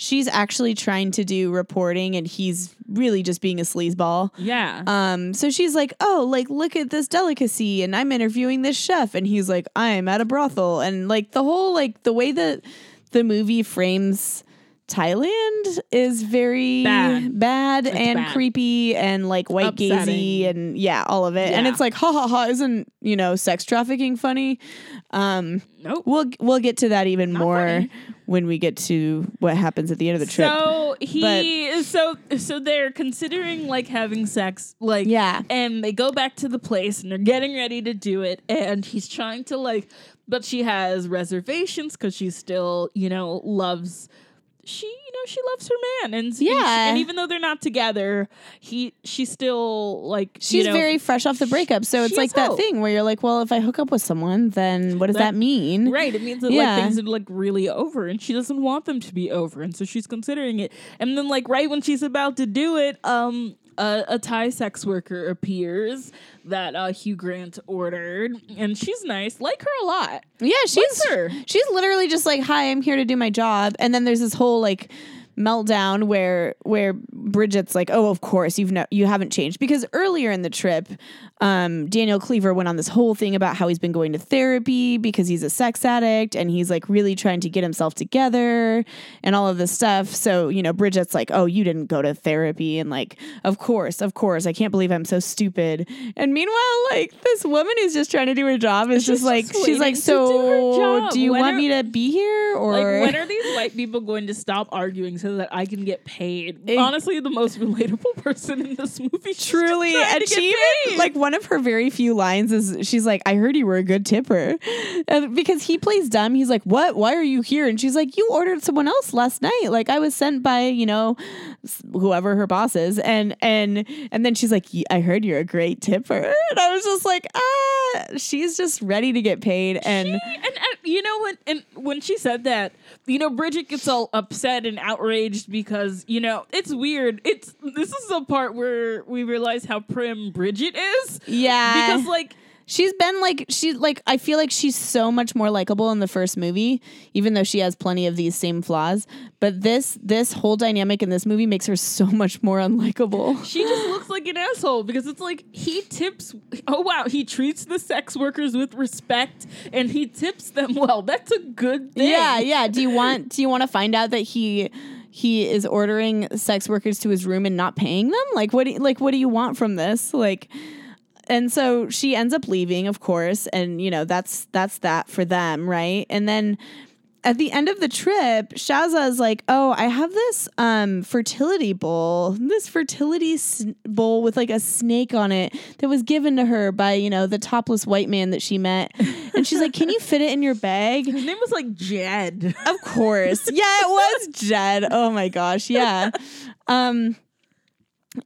she's actually trying to do reporting and he's really just being a sleazeball. Yeah, um so she's like oh like look at this delicacy and i'm interviewing this chef. And he's like i'm at a brothel. And like the whole like the way that the movie frames Thailand is very Bad. bad and bad. creepy and like white gazy and yeah, all of it. And it's like, ha ha ha, isn't you know sex trafficking funny? Um, nope. we'll we'll get to that even more funny. when we get to what happens at the end of the trip. So he so so they're considering like having sex like Yeah. and they go back to the place and they're getting ready to do it and he's trying to like but she has reservations cuz she still you know loves she you know she loves her man and and she- Yeah. and, even though they're not together he she's still like She's you know, very fresh off the breakup, so it's like that hope. thing where you're like, well, if I hook up with someone, then what does that, That- mean? Right. It means that Yeah. like things are like really over and she doesn't want them to be over. And so she's considering it. And then like right when she's about to do it, um a, a Thai sex worker appears that uh, Hugh Grant ordered, and she's nice. Like her a lot. Yeah, she's her. she's literally just like, "Hi, I'm here to do my job," and then there's this whole like meltdown where where Bridget's like, "Oh, of course you've no you haven't changed," because earlier in the trip, um, Daniel Cleaver went on this whole thing about how he's been going to therapy because he's a sex addict and he's like really trying to get himself together and all of this stuff. So you know, Bridget's like, "Oh, you didn't go to therapy," and like, of course, of course, I can't believe I'm so stupid. And meanwhile, like this woman who's just trying to do her job is She's just like, just she's like, to do "So, do you When want are- me to be here or?" Like, when are these white people going to stop arguing so that I can get paid? It- Honestly, the most relatable (laughs) person in this movie. Truly, and she even like one of her very few lines is she's like, "I heard you were a good tipper," and because he plays dumb, he's like, "What? Why are you here?" And she's like, "You ordered someone else last night. Like I was sent by you know whoever her boss is," and and and then she's like, "I heard you're a great tipper," (laughs) and I was just like, "Ah, she's just ready to get paid." And She- and, and uh, you know when and when she said that, you know, Bridget gets all upset and outraged because you know it's weird. It's this is the part where we realize how prim Bridget is yeah, because like She's been like she like I feel like she's so much more likable in the first movie, even though she has plenty of these same flaws. But this this whole dynamic in this movie makes her (laughs) so much more unlikable. she just looks like an asshole because it's like he tips. Oh wow, he treats the sex workers with respect and he tips them well. That's a good thing. Yeah, yeah. Do you want do you want to find out that he he is ordering sex workers to his room and not paying them? Like what do you, like what do you want from this? Like and so she ends up leaving, of course, and you know, that's that's that for them, right? And then at the end of the trip, Shazzer is like, "Oh, I have this um fertility bowl, this fertility s- bowl with like a snake on it that was given to her by you know the topless white man that she met." And she's like, "Can you fit it in your bag?" His name was like Jed. Of course. Yeah, it was Jed. Oh my gosh. Yeah. Um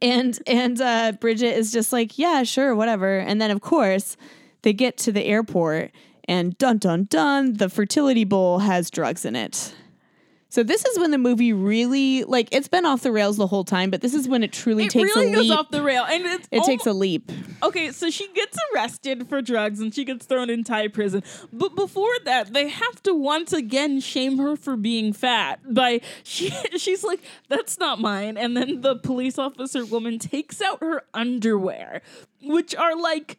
and and uh Bridget is just like, "Yeah, sure, whatever." And then of course, they get to the airport and dun dun dun, the fertility bowl has drugs in it. So this is when the movie really like it's been off the rails the whole time, but this is when it truly It takes really a goes leap. off the rail, and it's it takes a leap. Okay, so she gets arrested for drugs and she gets thrown in Thai prison. But before that, they have to once again shame her for being fat. By (laughs) she she's like, that's not mine. And then the police officer woman takes out her underwear, which are like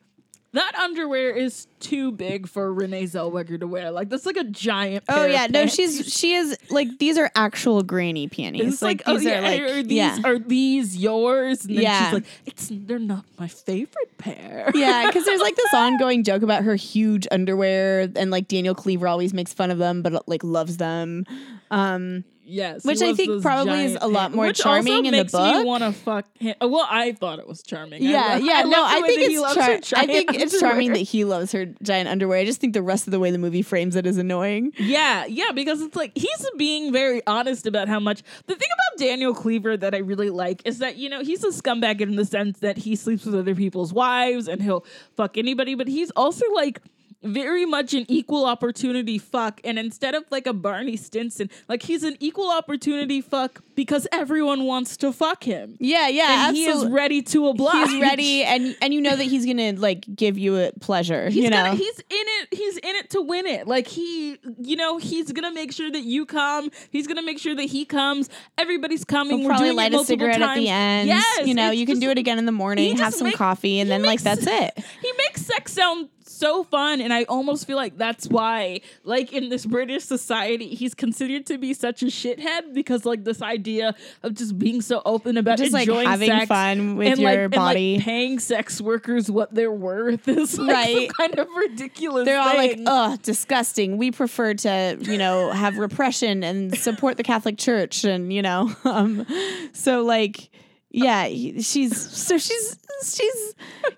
that underwear is too big for Renee Zellweger to wear. Like that's like a giant. Oh yeah, no, she's she is like these are actual granny panties. It's like, oh these yeah, are like are these yeah. are these yours? And then Yeah. she's like, it's they're not my favorite pair. Yeah, because there's like this (laughs) ongoing joke about her huge underwear, and like Daniel Cleaver always makes fun of them, but like loves them. Um, Yes, Which I think probably is a lot more charming in the makes book. Me want to fuck him. Well, I thought it was charming. Yeah, love- yeah, I no, I think it's char- I think it's charming that he loves her giant underwear. I just think the rest of the way the movie frames it is annoying. Yeah, yeah, because it's like he's being very honest about how much. The thing about Daniel Cleaver that I really like is that, you know, he's a scumbag in the sense that he sleeps with other people's wives and he'll fuck anybody, but he's also like very much an equal opportunity fuck. And instead of like a Barney Stinson, like he's an equal opportunity fuck because everyone wants to fuck him. Yeah, yeah, And he is ready to oblige. He's ready, and and you know that he's gonna like give you a pleasure. He's you know, gonna, he's in it. He's in it to win it. Like he, you know, he's gonna make sure that you come. He's gonna make sure that he comes. Everybody's coming. He'll We're probably doing light it a cigarette times. at the end. Yes, you know, you can just- do it again in the morning, have some make- coffee, and he then like that's it. He makes sex sound so fun, and I almost feel like that's why, like in this British society, he's considered to be such a shithead because like this idea of just being so open about Just, like, enjoying having sex fun with and, like, your and, like, body. paying sex workers what they're worth (laughs) is like Right. kind of ridiculous. They're all like, thing. "Ugh, disgusting." We prefer to, you know, have repression and support the Catholic Church, and you know, (laughs) um, so like, yeah, he- she's so she's she's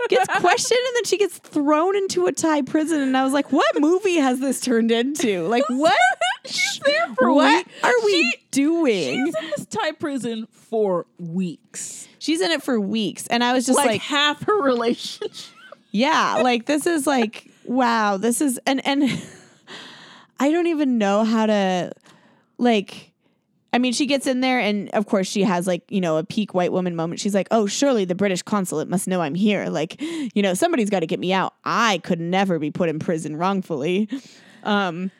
gets questioned and then she gets thrown into a Thai prison, and I was like, "What movie has this turned into? Like, (laughs) what? She's there for what are we She- doing?" She's in this Thai prison for weeks. She's in it for weeks, and I was just like, like half her relationship. Yeah, like this is like wow, this is and and (laughs) I don't even know how to like I mean, she gets in there and of course she has like, you know, a peak white woman moment. She's like, "Oh, surely the British consulate must know I'm here. Like, you know, somebody's got to get me out. I could never be put in prison wrongfully." Um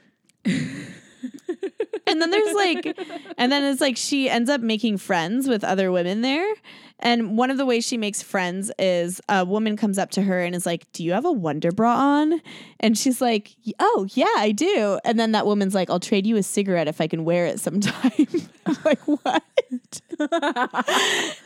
and then there's like and then it's like she ends up making friends with other women there and one of the ways she makes friends is a woman comes up to her and is like do you have a wonder bra on? And she's like oh yeah i do. And then that woman's like i'll trade you a cigarette if i can wear it sometime. (laughs) I'm like what? (laughs)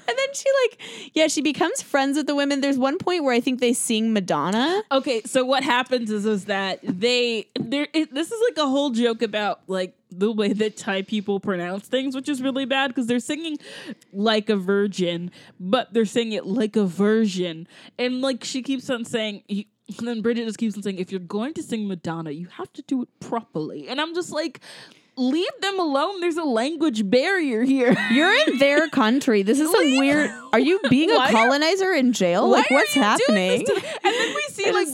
And then she like yeah she becomes friends with the women. There's one point where i think they sing madonna. Okay, so what happens is is that they there this is like a whole joke about like the way that Thai people pronounce things, which is really bad because they're singing like a virgin, but they're saying it like a version, and like she keeps on saying. And then Bridget just keeps on saying, if you're going to sing Madonna, you have to do it properly. And I'm just like, leave them alone. There's a language barrier here. (laughs) You're in their country. This is some weird. Are you being Why a are- colonizer in jail? Like, what's happening? this to them? And then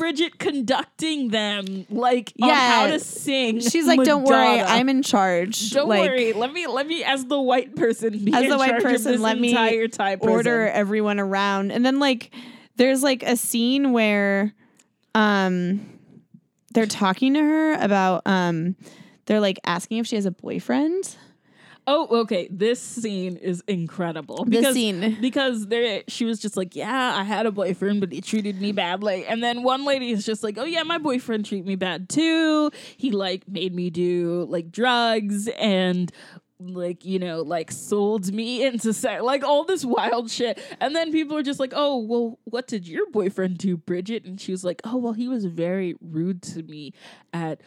Bridget conducting them, like on Yeah. how to sing. She's like, "Don't worry, I'm in charge. Don't like, worry. Let me let me as the white person be As the white person, let me prison. order everyone around." And then like, there's like a scene where, um, they're talking to her about um, they're like asking if she has a boyfriend. Oh, okay. This scene is incredible. This Because, scene. because there, she was just like, "Yeah, I had a boyfriend, but he treated me badly." And then one lady is just like, "Oh yeah, my boyfriend treated me bad too. He like made me do like drugs and." like you know like sold me into sex like all this wild shit and then people are just like oh well what did your boyfriend do bridget and she was like oh well he was very rude to me at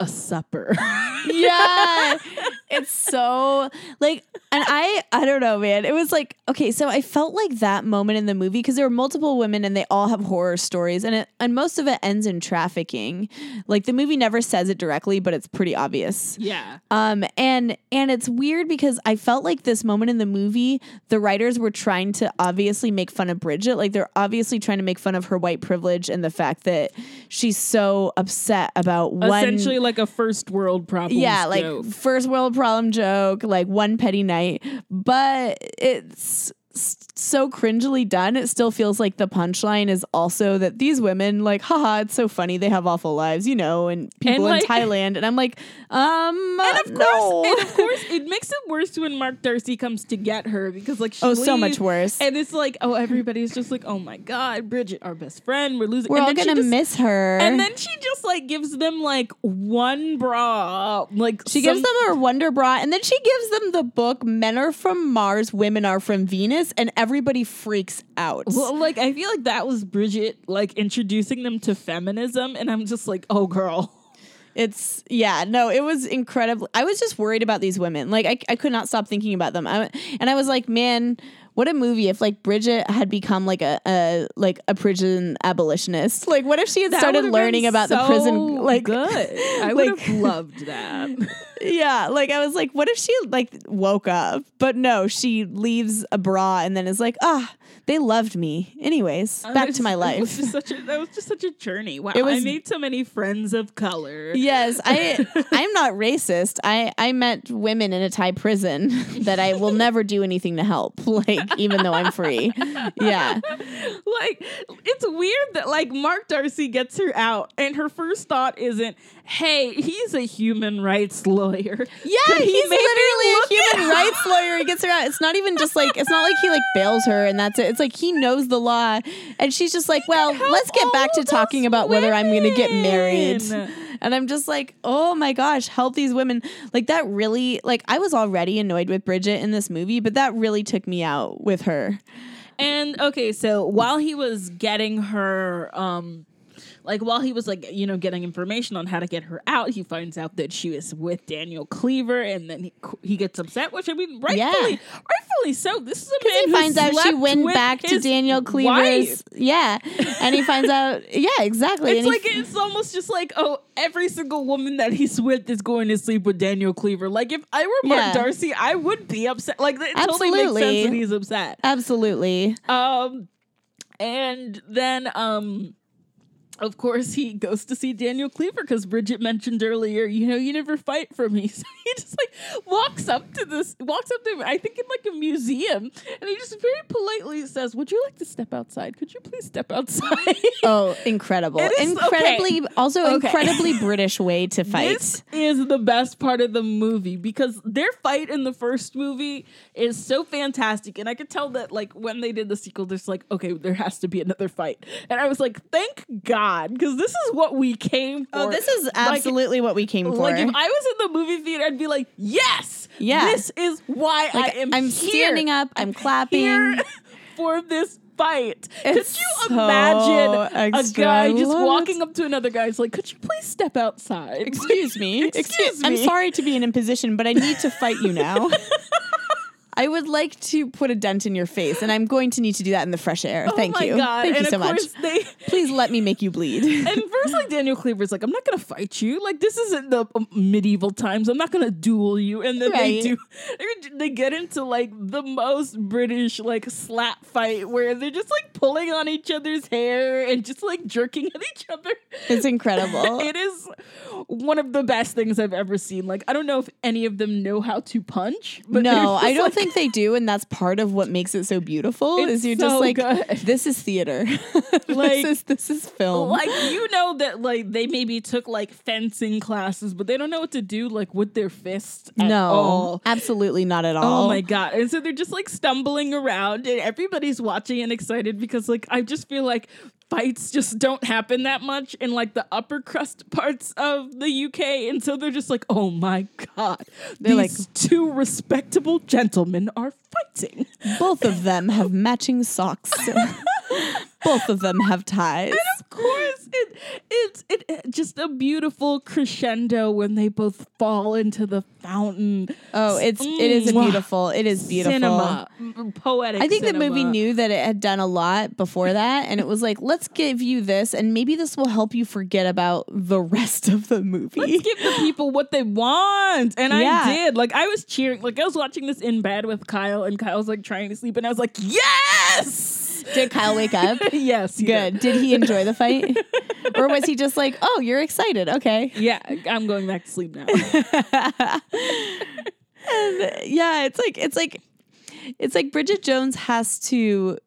a supper. (laughs) Yeah. It's so like and i i don't know man. It was like okay so i felt like that moment in the movie because there were multiple women and they all have horror stories and it and most of it ends in trafficking. Like the movie never says it directly but it's pretty obvious. Yeah. Um and and it's weird because i felt like this moment in the movie the writers were trying to obviously make fun of bridget. Like they're obviously trying to make fun of her white privilege and the fact that she's so upset about one essentially like a first world problem yeah, like joke. first world problem joke, like one petty night, but it's so cringily done. It still feels like the punchline is also that these women, like, haha, it's so funny. They have awful lives, you know, and people like- in Thailand. And I'm like, um, and of no. course, and of course, (laughs) it makes it worse when Mark Darcy comes to get her because, like, she Oh, so much worse. And it's like, oh, everybody's just like, oh my god, Bridget, our best friend, we're losing. We're and all gonna just- miss her. And then she just like gives them like one bra, like she gives them her wonder bra, and then she gives them the book "Men Are from Mars, Women Are from Venus," and everybody freaks out. Well, like I feel like that was Bridget like introducing them to feminism, and I'm just like, oh girl, It's yeah, no, it was incredible. I was just worried about these women. Like I, I could not stop thinking about them. I, and I was like, man, what a movie if like Bridget had become like a, a like a prison abolitionist. Like what if she had That started learning about the prison like good. I (laughs) like- would have loved that. (laughs) yeah, like I was like, what if she like woke up? But no, she leaves a bra and then is like, ah, they loved me. Anyways, back to my (laughs) was life. just such a, that was just such a journey. Wow, It was- I made so many friends of color. Yes, I (laughs) I'm not racist. I I met women in a Thai prison (laughs) that I will never do anything to help. Like even though I'm free. Yeah. like it's weird that like Mark Darcy gets her out and her first thought isn't, "Hey, he's a human rights lawyer." Yeah, (laughs) he he's literally a human rights lawyer. He gets her out. It's not even just like it's not like he like bails her and that's it. It's like he knows the law, and she's just like, well, let's get back to talking about whether I'm going to get married. And I'm just like, oh my gosh, help these women. Like that really, like I was already annoyed with Bridget in this movie, but that really took me out with her. And okay, so while he was getting her, um, like while he was like you know getting information on how to get her out, he finds out that she was with Daniel Cleaver, and then he, he gets upset. Which I mean, rightfully, Yeah. rightfully so. This is a man he finds out she went back to Daniel wife. Cleaver's. Yeah. And he finds out, yeah, exactly. It's and he like it's almost just like oh, every single woman that he's with is going to sleep with Daniel Cleaver. Like if I were Mark Yeah. Darcy, I would be upset. Like it totally makes Absolutely. sense that he's upset. Absolutely. Um, and then um. Of course, he goes to see Daniel Cleaver because Bridget mentioned earlier, you know, you never fight for me. (laughs) So he just like walks up to this, walks up to him, I think in like a museum, and he just very politely says, Would you like to step outside? Could you please step outside? (laughs) Oh, incredible. Is- incredibly, also Okay. incredibly (laughs) British way to fight. This is the best part of the movie because their fight in the first movie is so fantastic. And I could tell that, like, when they did the sequel, there's like, okay, there has to be another fight. And I was like, thank God, because this is what we came oh, for. Oh, this is Like, absolutely what we came for. Like, if I was in the movie theater, I'd be like, yes, Yeah. this is why Like, I am I'm here. standing up, I'm clapping. here (laughs) for this fight. It's could you so imagine a guy just walking up to another guy? It's like, could you please step outside? Excuse me. (laughs) Excuse me. I'm sorry to be in imposition, but I need to fight you now. (laughs) I would like to put a dent in your face, and I'm going to need to do that in the fresh air. Oh Thank my you. God. Thank and you so much. They, (laughs) Please let me make you bleed. and first, like Daniel Cleaver's like, I'm not gonna fight you. Like this isn't the um, medieval times. I'm not gonna duel you. And then (laughs) they do. They get into like the most British like slap fight where they're just like pulling on each other's hair and just like jerking at each other. It's incredible. (laughs) it is one of the best things I've ever seen. Like I don't know if any of them know how to punch, but no, I don't like- think they do, and that's part of what makes it so beautiful. It's is you're so just like, good. this is theater. (laughs) Like- this is this is film. like you know that like they maybe took like fencing classes, but they don't know what to do like with their fists. No, all. absolutely not at oh all. Oh my god! And so they're just like stumbling around, and everybody's watching and excited because like I just feel like fights just don't happen that much in like the upper crust parts of the UK, and so they're just like, oh my god, They're these like- two respectable gentlemen are fighting. Both of them have matching socks. (laughs) Both of them have ties. And of course it it's it, it- just a beautiful crescendo when they both fall into the fountain Oh, it's it is beautiful. It is beautiful. cinema poetic I think the movie knew that it had done a lot before that, and it was like, let's give you this, and maybe this will help you forget about the rest of the movie. Let's give the people what they want. And Yeah. I did. Like I was cheering. Like I was watching this in bed with Kyle and Kyle was like trying to sleep and I was like, Yes! Did Kyle wake up? (laughs) yes. Good. did. Did he enjoy the fight? (laughs) or was he just like, oh, you're excited? Okay. Yeah, I'm going back to sleep now. (laughs) yeah, it's like it's like it's like Bridget Jones has to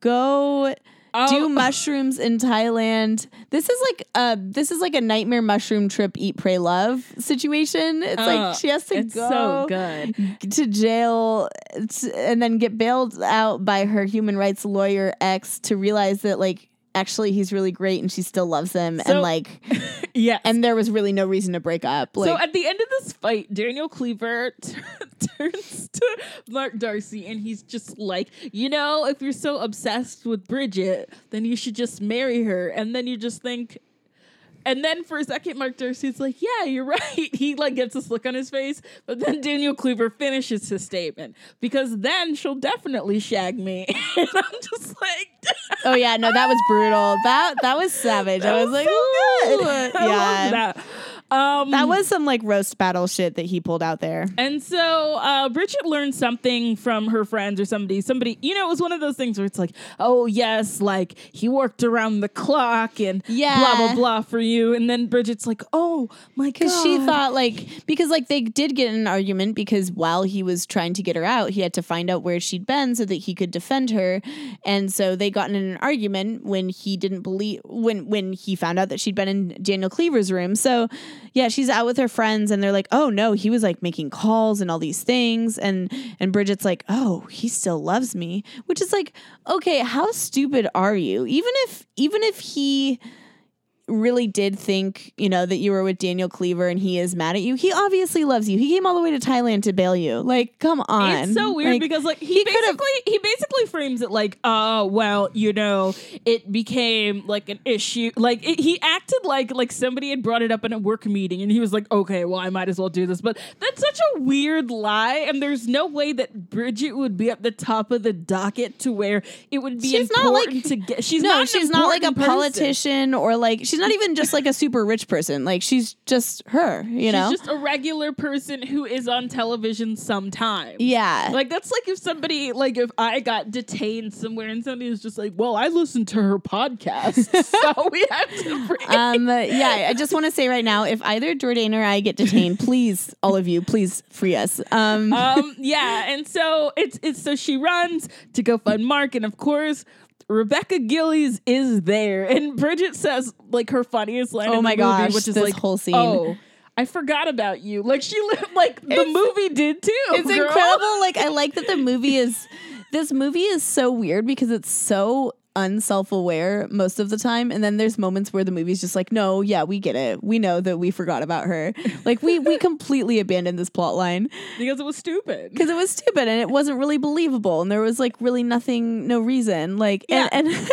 go Oh, do mushrooms in Thailand. This is like uh this is like a nightmare mushroom trip eat pray love situation. It's uh, like she has to go so good. to jail t- and then get bailed out by her human rights lawyer ex to realize that like actually he's really great and she still loves him So- and like (laughs) yeah and there was really no reason to break up. Like so at the end of this fight, Daniel Cleaver (laughs) t- turns to Mark Darcy and he's just like, you know, if you're so obsessed with Bridget, then you should just marry her. And then you just think, And then for a second, Mark Darcy's like, "Yeah, you're (laughs) right." He like gets this look on his face, but then Daniel Cleaver finishes his statement because then she'll definitely shag me, (laughs) and I'm just like, (laughs) Oh yeah, no, that was brutal. That that was savage. I was like, so "What?" good. I yeah, that. Um, that was some like roast battle shit that he pulled out there. And so uh, Bridget learned something from her friends or somebody. Somebody, you know, it was one of those things where it's like, oh yes, like he worked around the clock and Yeah. blah blah blah for you. And then Bridget's like, oh my god, Because she thought like because like they did get in an argument because while he was trying to get her out, he had to find out where she'd been so that he could defend her. And so they got in an argument when he didn't believe when when he found out that she'd been in Daniel Cleaver's room. So yeah, she's out with her friends and they're like, "Oh no, he was like making calls and all these things." And and Bridget's like, "Oh, he still loves me." Which is like, "Okay, how stupid are you? Even if even if he really did think, you know, that you were with Daniel Cleaver and he is mad at you, he obviously loves you. He came all the way to Thailand to bail you. Like, come on. It's so weird Like, because like he, he basically he basically frames it like oh well you know it became like an issue like it, he acted like like somebody had brought it up in a work meeting and he was like okay well I might as well do this but that's such a weird lie and there's no way that Bridget would be at the top of the docket to where it would be She's not like- important to get she's no, not she's not like a important person. politician or like she's not even just like a super rich person. Like she's just her, you know? She's just a regular person who is on television sometimes. yeah. Like that's like if somebody like if I got detained somewhere and somebody was just like, "Well, I listened to her podcast, (laughs) so we have to bring." um yeah, I just want to say right now, if either Jordan or I get detained, please, all of you, please free us. Um, um, yeah, and so it's it's so she runs to go find Mark, and of course. Rebecca Gillies is there, (laughs) and Bridget says like her funniest line. Oh in my the movie, gosh, which is this like, whole scene. "Oh, I forgot about you." Like she lived, (laughs) like the movie did too. it's girl. incredible. Like I like that the (laughs) movie is this movie is so weird because it's so unself-aware most of the time. And then there's moments where the movie's just like no yeah we get it. We know that we forgot about her. (laughs) Like we we completely abandoned this plot line. Because it was stupid. because it was stupid and it wasn't really believable and there was like really nothing no reason. Like and, and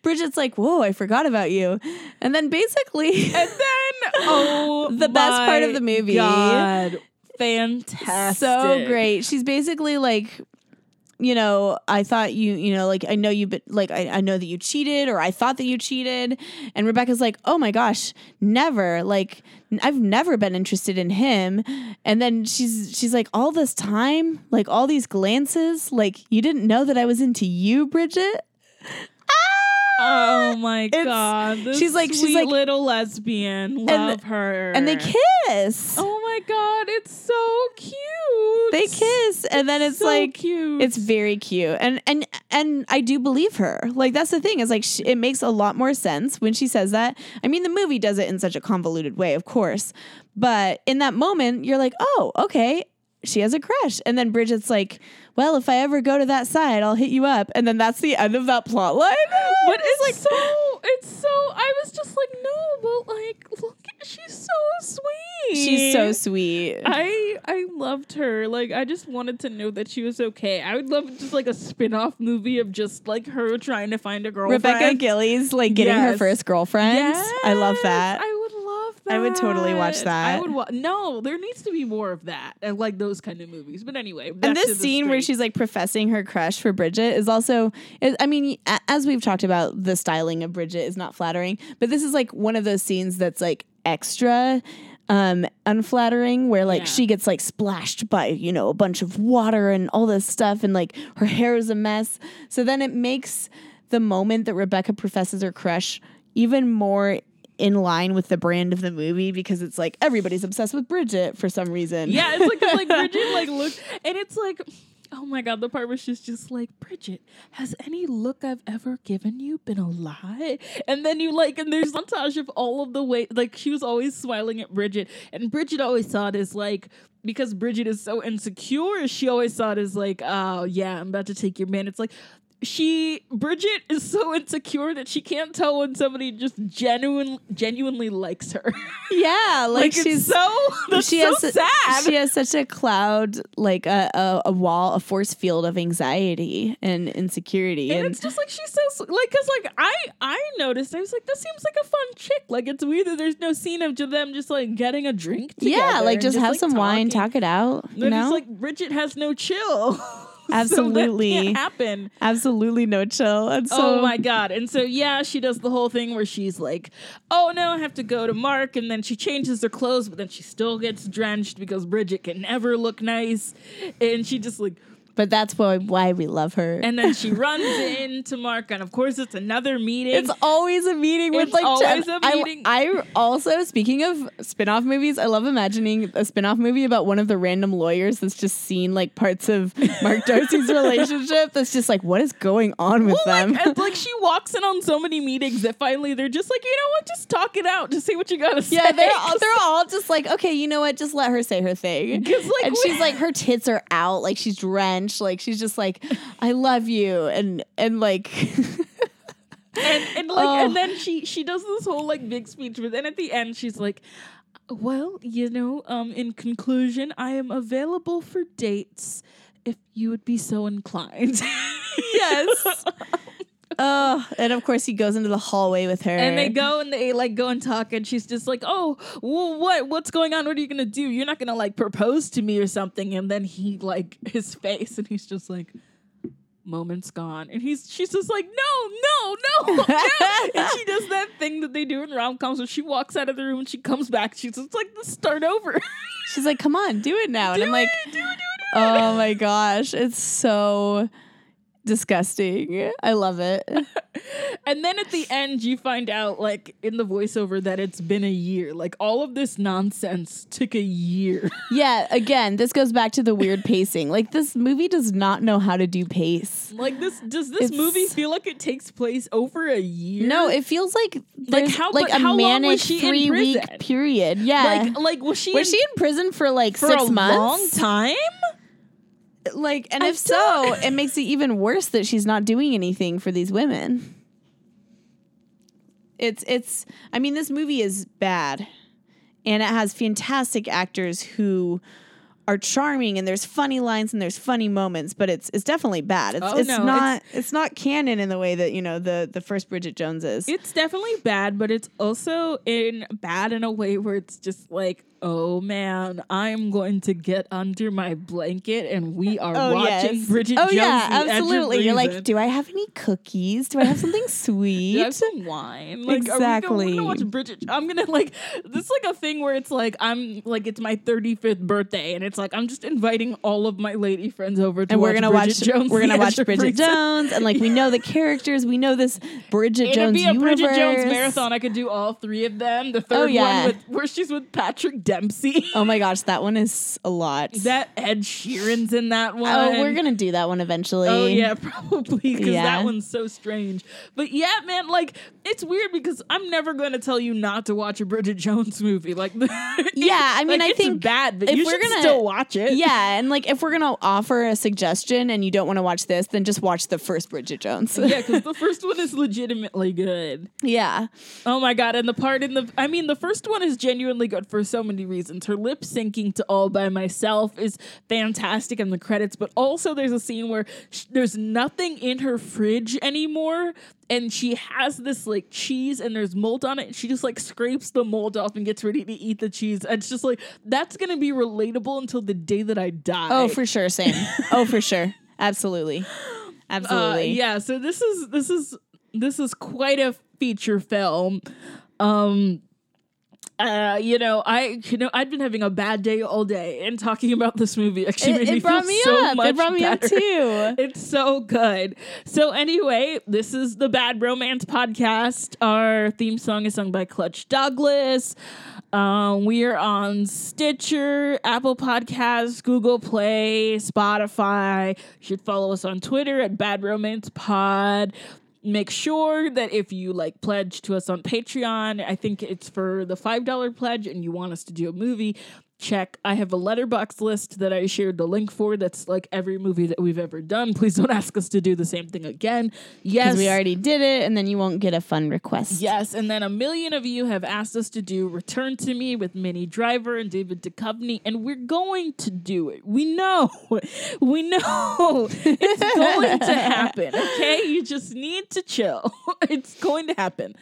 (laughs) bridget's like whoa i forgot about you. And then basically And then, (laughs) oh, The best part of the movie. God, fantastic, so great. She's basically like, you know, I thought you, you know, like I know you, but like I, I know that you cheated, or I thought that you cheated. And Rebecca's like, oh my gosh, never. Like I've never been interested in him. And then she's she's like, all this time, like all these glances, like you didn't know that I was into you, Bridget. Oh (laughs) my It's- god, this she's like- she's like- little lesbian. Love her, And they kiss. Oh my god, it's so cute. They kiss, and then it's so like cute. It's very cute, and and and I do believe her. Like that's the thing is like sh- it makes a lot more sense when she says that. I mean, the movie does it in such a convoluted way, of course, but in that moment, you're like, oh, okay, she has a crush, and then Bridget's like, well, if I ever go to that side, I'll hit you up, and then that's the end of that plot line. (gasps) But it's like so. It's so. I was just like, no, but like, look, she's so sweet. she's so sweet. I I loved her. Like I just wanted to know that she was okay. I would love just like a spin-off movie of just like her trying to find a girlfriend. Rebecca Gillies like getting her first girlfriend. I love that. I would love that. I would totally watch that. I would wa- No, there needs to be more of that. I like those kind of movies. But anyway, and this scene where she's like professing her crush for Bridget is also, is, I mean, as we've talked about, the styling of Bridget is not flattering, but this is like one of those scenes that's like extra um unflattering where like Yeah. she gets like splashed by you know a bunch of water and all this stuff and like her hair is a mess so then it makes the moment that rebecca professes her crush even more in line with the brand of the movie because it's like everybody's obsessed with bridget for some reason Yeah, it's like like (laughs) Bridget like look and it's like oh my god, the part where she's just like, Bridget, has any look I've ever given you been a lie? And then you like and there's montage of all of the way like she was always smiling at Bridget and Bridget always saw it as like because Bridget is so insecure, she always saw it as like, oh yeah, I'm about to take your man. It's like she Bridget is so insecure that she can't tell when somebody just genuine genuinely likes her. (laughs) Yeah, like, like she's it's so that's she so has sad. She has such a cloud, like a, a a wall, a force field of anxiety and insecurity, and and, it's just like she's so like because like I I noticed I was like this seems like a fun chick like it's weird that there's no scene of them just like getting a drink together yeah, like just, have like, some wine, talk it out. You know, just like Bridget has no chill. (laughs) (laughs) So Absolutely. can't happen. absolutely no chill. And so, oh my god! And so yeah, she does the whole thing where she's like, "Oh no, I have to go to Mark," and then she changes her clothes, but then she still gets drenched because Bridget can never look nice, and she just like, but that's why why we love her. and then she (laughs) runs into Mark, and of course it's another meeting. It's always a meeting with It's like always Jen- a I- meeting. I, also speaking of spin-off movies, I love imagining a spin-off movie about one of the random lawyers that's just seen like parts of Mark (laughs) Darcy's relationship that's just like what is going on with well, them? like, like (laughs) she walks in on so many meetings that finally they're just like, you know what, just talk it out, just say what you gotta say. yeah, they're all, they're all just like, okay, you know what? Just let her say her thing. like, and she's like, her tits are out, like she's drenched, like she's just like, I love you, and and like, (laughs) and, and like Oh. and then she she does this whole like big speech but then at the end she's like well you know um in conclusion i am available for dates if you would be so inclined yes. (laughs) Oh, and of course he goes into the hallway with her, and they go and they like go and talk and she's just like oh well, what what's going on? What are you gonna do? You're not gonna like propose to me or something. And then he like (laughs) his face and he's just like moments gone. And he's she's just like no no no, (laughs) no. and she does that thing that they do in rom-coms where she walks out of the room and she comes back. She's just like let's start over. She's like, "Come on, do it now," and I'm like, do it, do it, do it. "Oh my gosh, it's so disgusting." I love it. (laughs) and then at the end you find out like in the voiceover that it's been a year like all of this nonsense took a year (laughs) Yeah, again, this goes back to the weird pacing. Like this movie does not know how to do pace. like this does this It's- movie feel like it takes place over a year No, it feels like like how- like a how manic three week period. Yeah. like like was she was in, she in prison for like for six a months? long time Like, and I if so, it makes it even worse that she's not doing anything for these women. It's it's. I mean, this movie is bad, and it has fantastic actors who are charming, and there's funny lines and there's funny moments, but it's it's definitely bad. It's Oh, it's no, not it's, not canon in the way that you know the the first Bridget Jones is. It's definitely bad, but it's also in bad in a way where it's just like, oh man, I'm going to get under my blanket and we (laughs) are Oh, watching yes. Bridget oh Jones. yeah, Edge of absolutely. You're like, do I have any cookies? Do I have something sweet? (laughs) Do I have some wine? Like, Exactly. gonna, watch Bridget. I'm gonna like this is like a thing where it's like I'm like it's my 35th birthday and it's like I'm just inviting all of my lady friends over to and we're watch gonna Bridget watch Jones. we're gonna (laughs) watch Bridget. Jones and like we know the characters we know this Bridget It'd Jones be a universe. Bridget Jones marathon. I could do all three of them. The third Oh, yeah. one with where she's with Patrick Dempsey. oh my gosh that one is a lot that Ed Sheeran's in that one. oh we're gonna do that one eventually Oh yeah, (laughs) probably because Yeah. that one's so strange. But yeah, man, like it's weird because I'm never going to tell you not to watch a Bridget Jones movie. Like, (laughs) Yeah, I mean, like, I it's think bad, but if you we're should gonna- still watch it. yeah and like if we're gonna offer a suggestion and you don't want to watch this then just watch the first Bridget Jones yeah, because (laughs) the first one is legitimately good. yeah Oh my god! And the part in the, I mean, the first one is genuinely good for so many reasons. Her lip syncing to "All by Myself" is fantastic in the credits, but also there's a scene where sh- there's nothing in her fridge anymore, and she has this like cheese, and there's mold on it, and she just like scrapes the mold off and gets ready to eat the cheese. And it's just like that's gonna be relatable until the day that I die. oh for sure same. Oh for sure. (laughs) Absolutely. Uh, absolutely yeah so this is this is this is quite a feature film. Um uh, you know, I you know I've been having a bad day all day, and talking about this movie actually it, made it me brought feel me so up much it brought me up too (laughs) It's so good. So anyway, this is the Bad Romance podcast. Our theme song is sung by Clutch Douglas. Um, we are on Stitcher, Apple Podcasts, Google Play, Spotify. You should follow us on Twitter at Bad Romance Pod. Make sure that if you like pledge to us on Patreon, I think it's for the $5 pledge and you want us to do a movie, check. I have a Letterboxd list that I shared the link for. That's like every movie that we've ever done. Please don't (laughs) ask us to do the same thing again. Yes, we already did it, and then you won't get a fun request. Yes, and then a million of you have asked us to do Return to Me with Minnie Driver and David Duchovny, and we're going to do it. We know. (laughs) We know. (laughs) It's going to happen. Okay? You just need to chill. It's going to happen.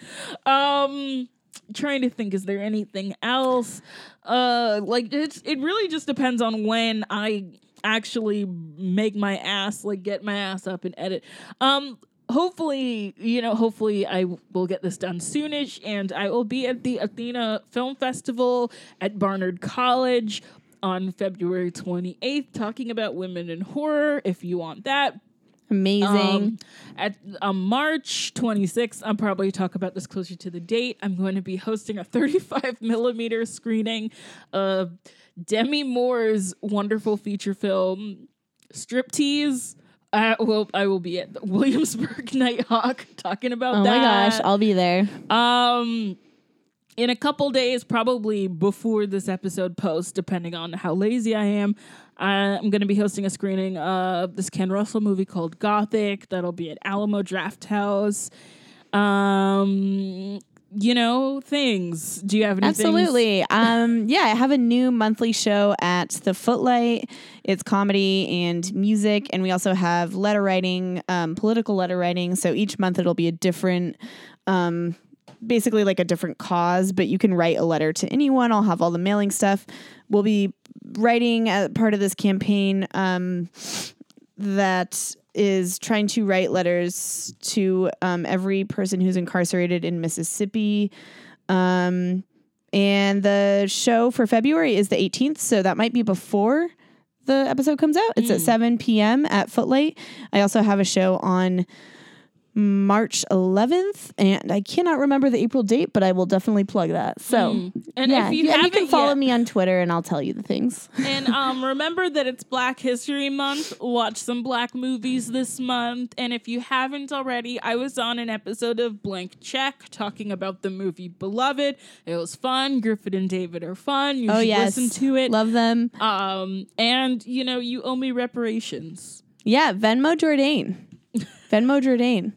Um trying to think is there anything else? Uh like it's it really just depends on when I actually make my ass like get my ass up and edit. Um hopefully, you know, hopefully I will get this done soonish and I will be at the Athena Film Festival at Barnard College on February 28th talking about women in horror if you want that. Amazing. Um, at um, March 26th, I'll probably talk about this closer to the date. I'm going to be hosting a (laughs) 35 millimeter screening of Demi Moore's wonderful feature film Striptease. I will, I will be at the (laughs) Williamsburg Nitehawk talking about oh that. my gosh, I'll be there. Um, in a couple days, probably before this episode posts, depending on how lazy I am, I'm going to be hosting a screening of this Ken Russell movie called Gothic. That'll be at Alamo Drafthouse. Um, you know, things. Do you have any? Absolutely. um, yeah, I have a new monthly show at the Footlight. It's comedy and music, and we also have letter writing, um, political letter writing. So each month it'll be a different, um, basically like a different cause, but you can write a letter to anyone. I'll have all the mailing stuff. We'll be writing as part of this campaign um, that is trying to write letters to um, every person who's incarcerated in Mississippi. Um, and the show for February is the 18th, so that might be before the episode comes out. It's at 7 p.m. at Footlight. I also have a show on March 11th, and I cannot remember the April date, but I will definitely plug that. So, And yeah, if you yeah, you can follow yet- me on Twitter, and I'll tell you the things. (laughs) and um, remember that it's Black History Month. Watch some black movies this month. And if you haven't already, I was on an episode of Blank Check talking about the movie Beloved. It was fun. Griffin and David are fun. You oh should yes, listen to it. Love them. um, and you know, you owe me reparations. Yeah, Venmo Jourdain. (laughs) Venmo Jourdain.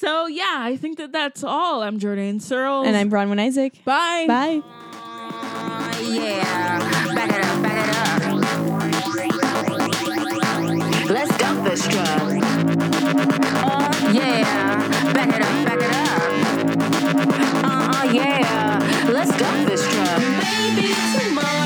So yeah, I think that that's all. I'm Jourdain Searles. And I'm Bronwyn Isaac. Bye. Bye. Yeah. Back it up, back it up. Let's dump this truck. Uh, yeah. Back it up, back it up. Uh, uh yeah. Let's dump this truck. Baby, tomorrow.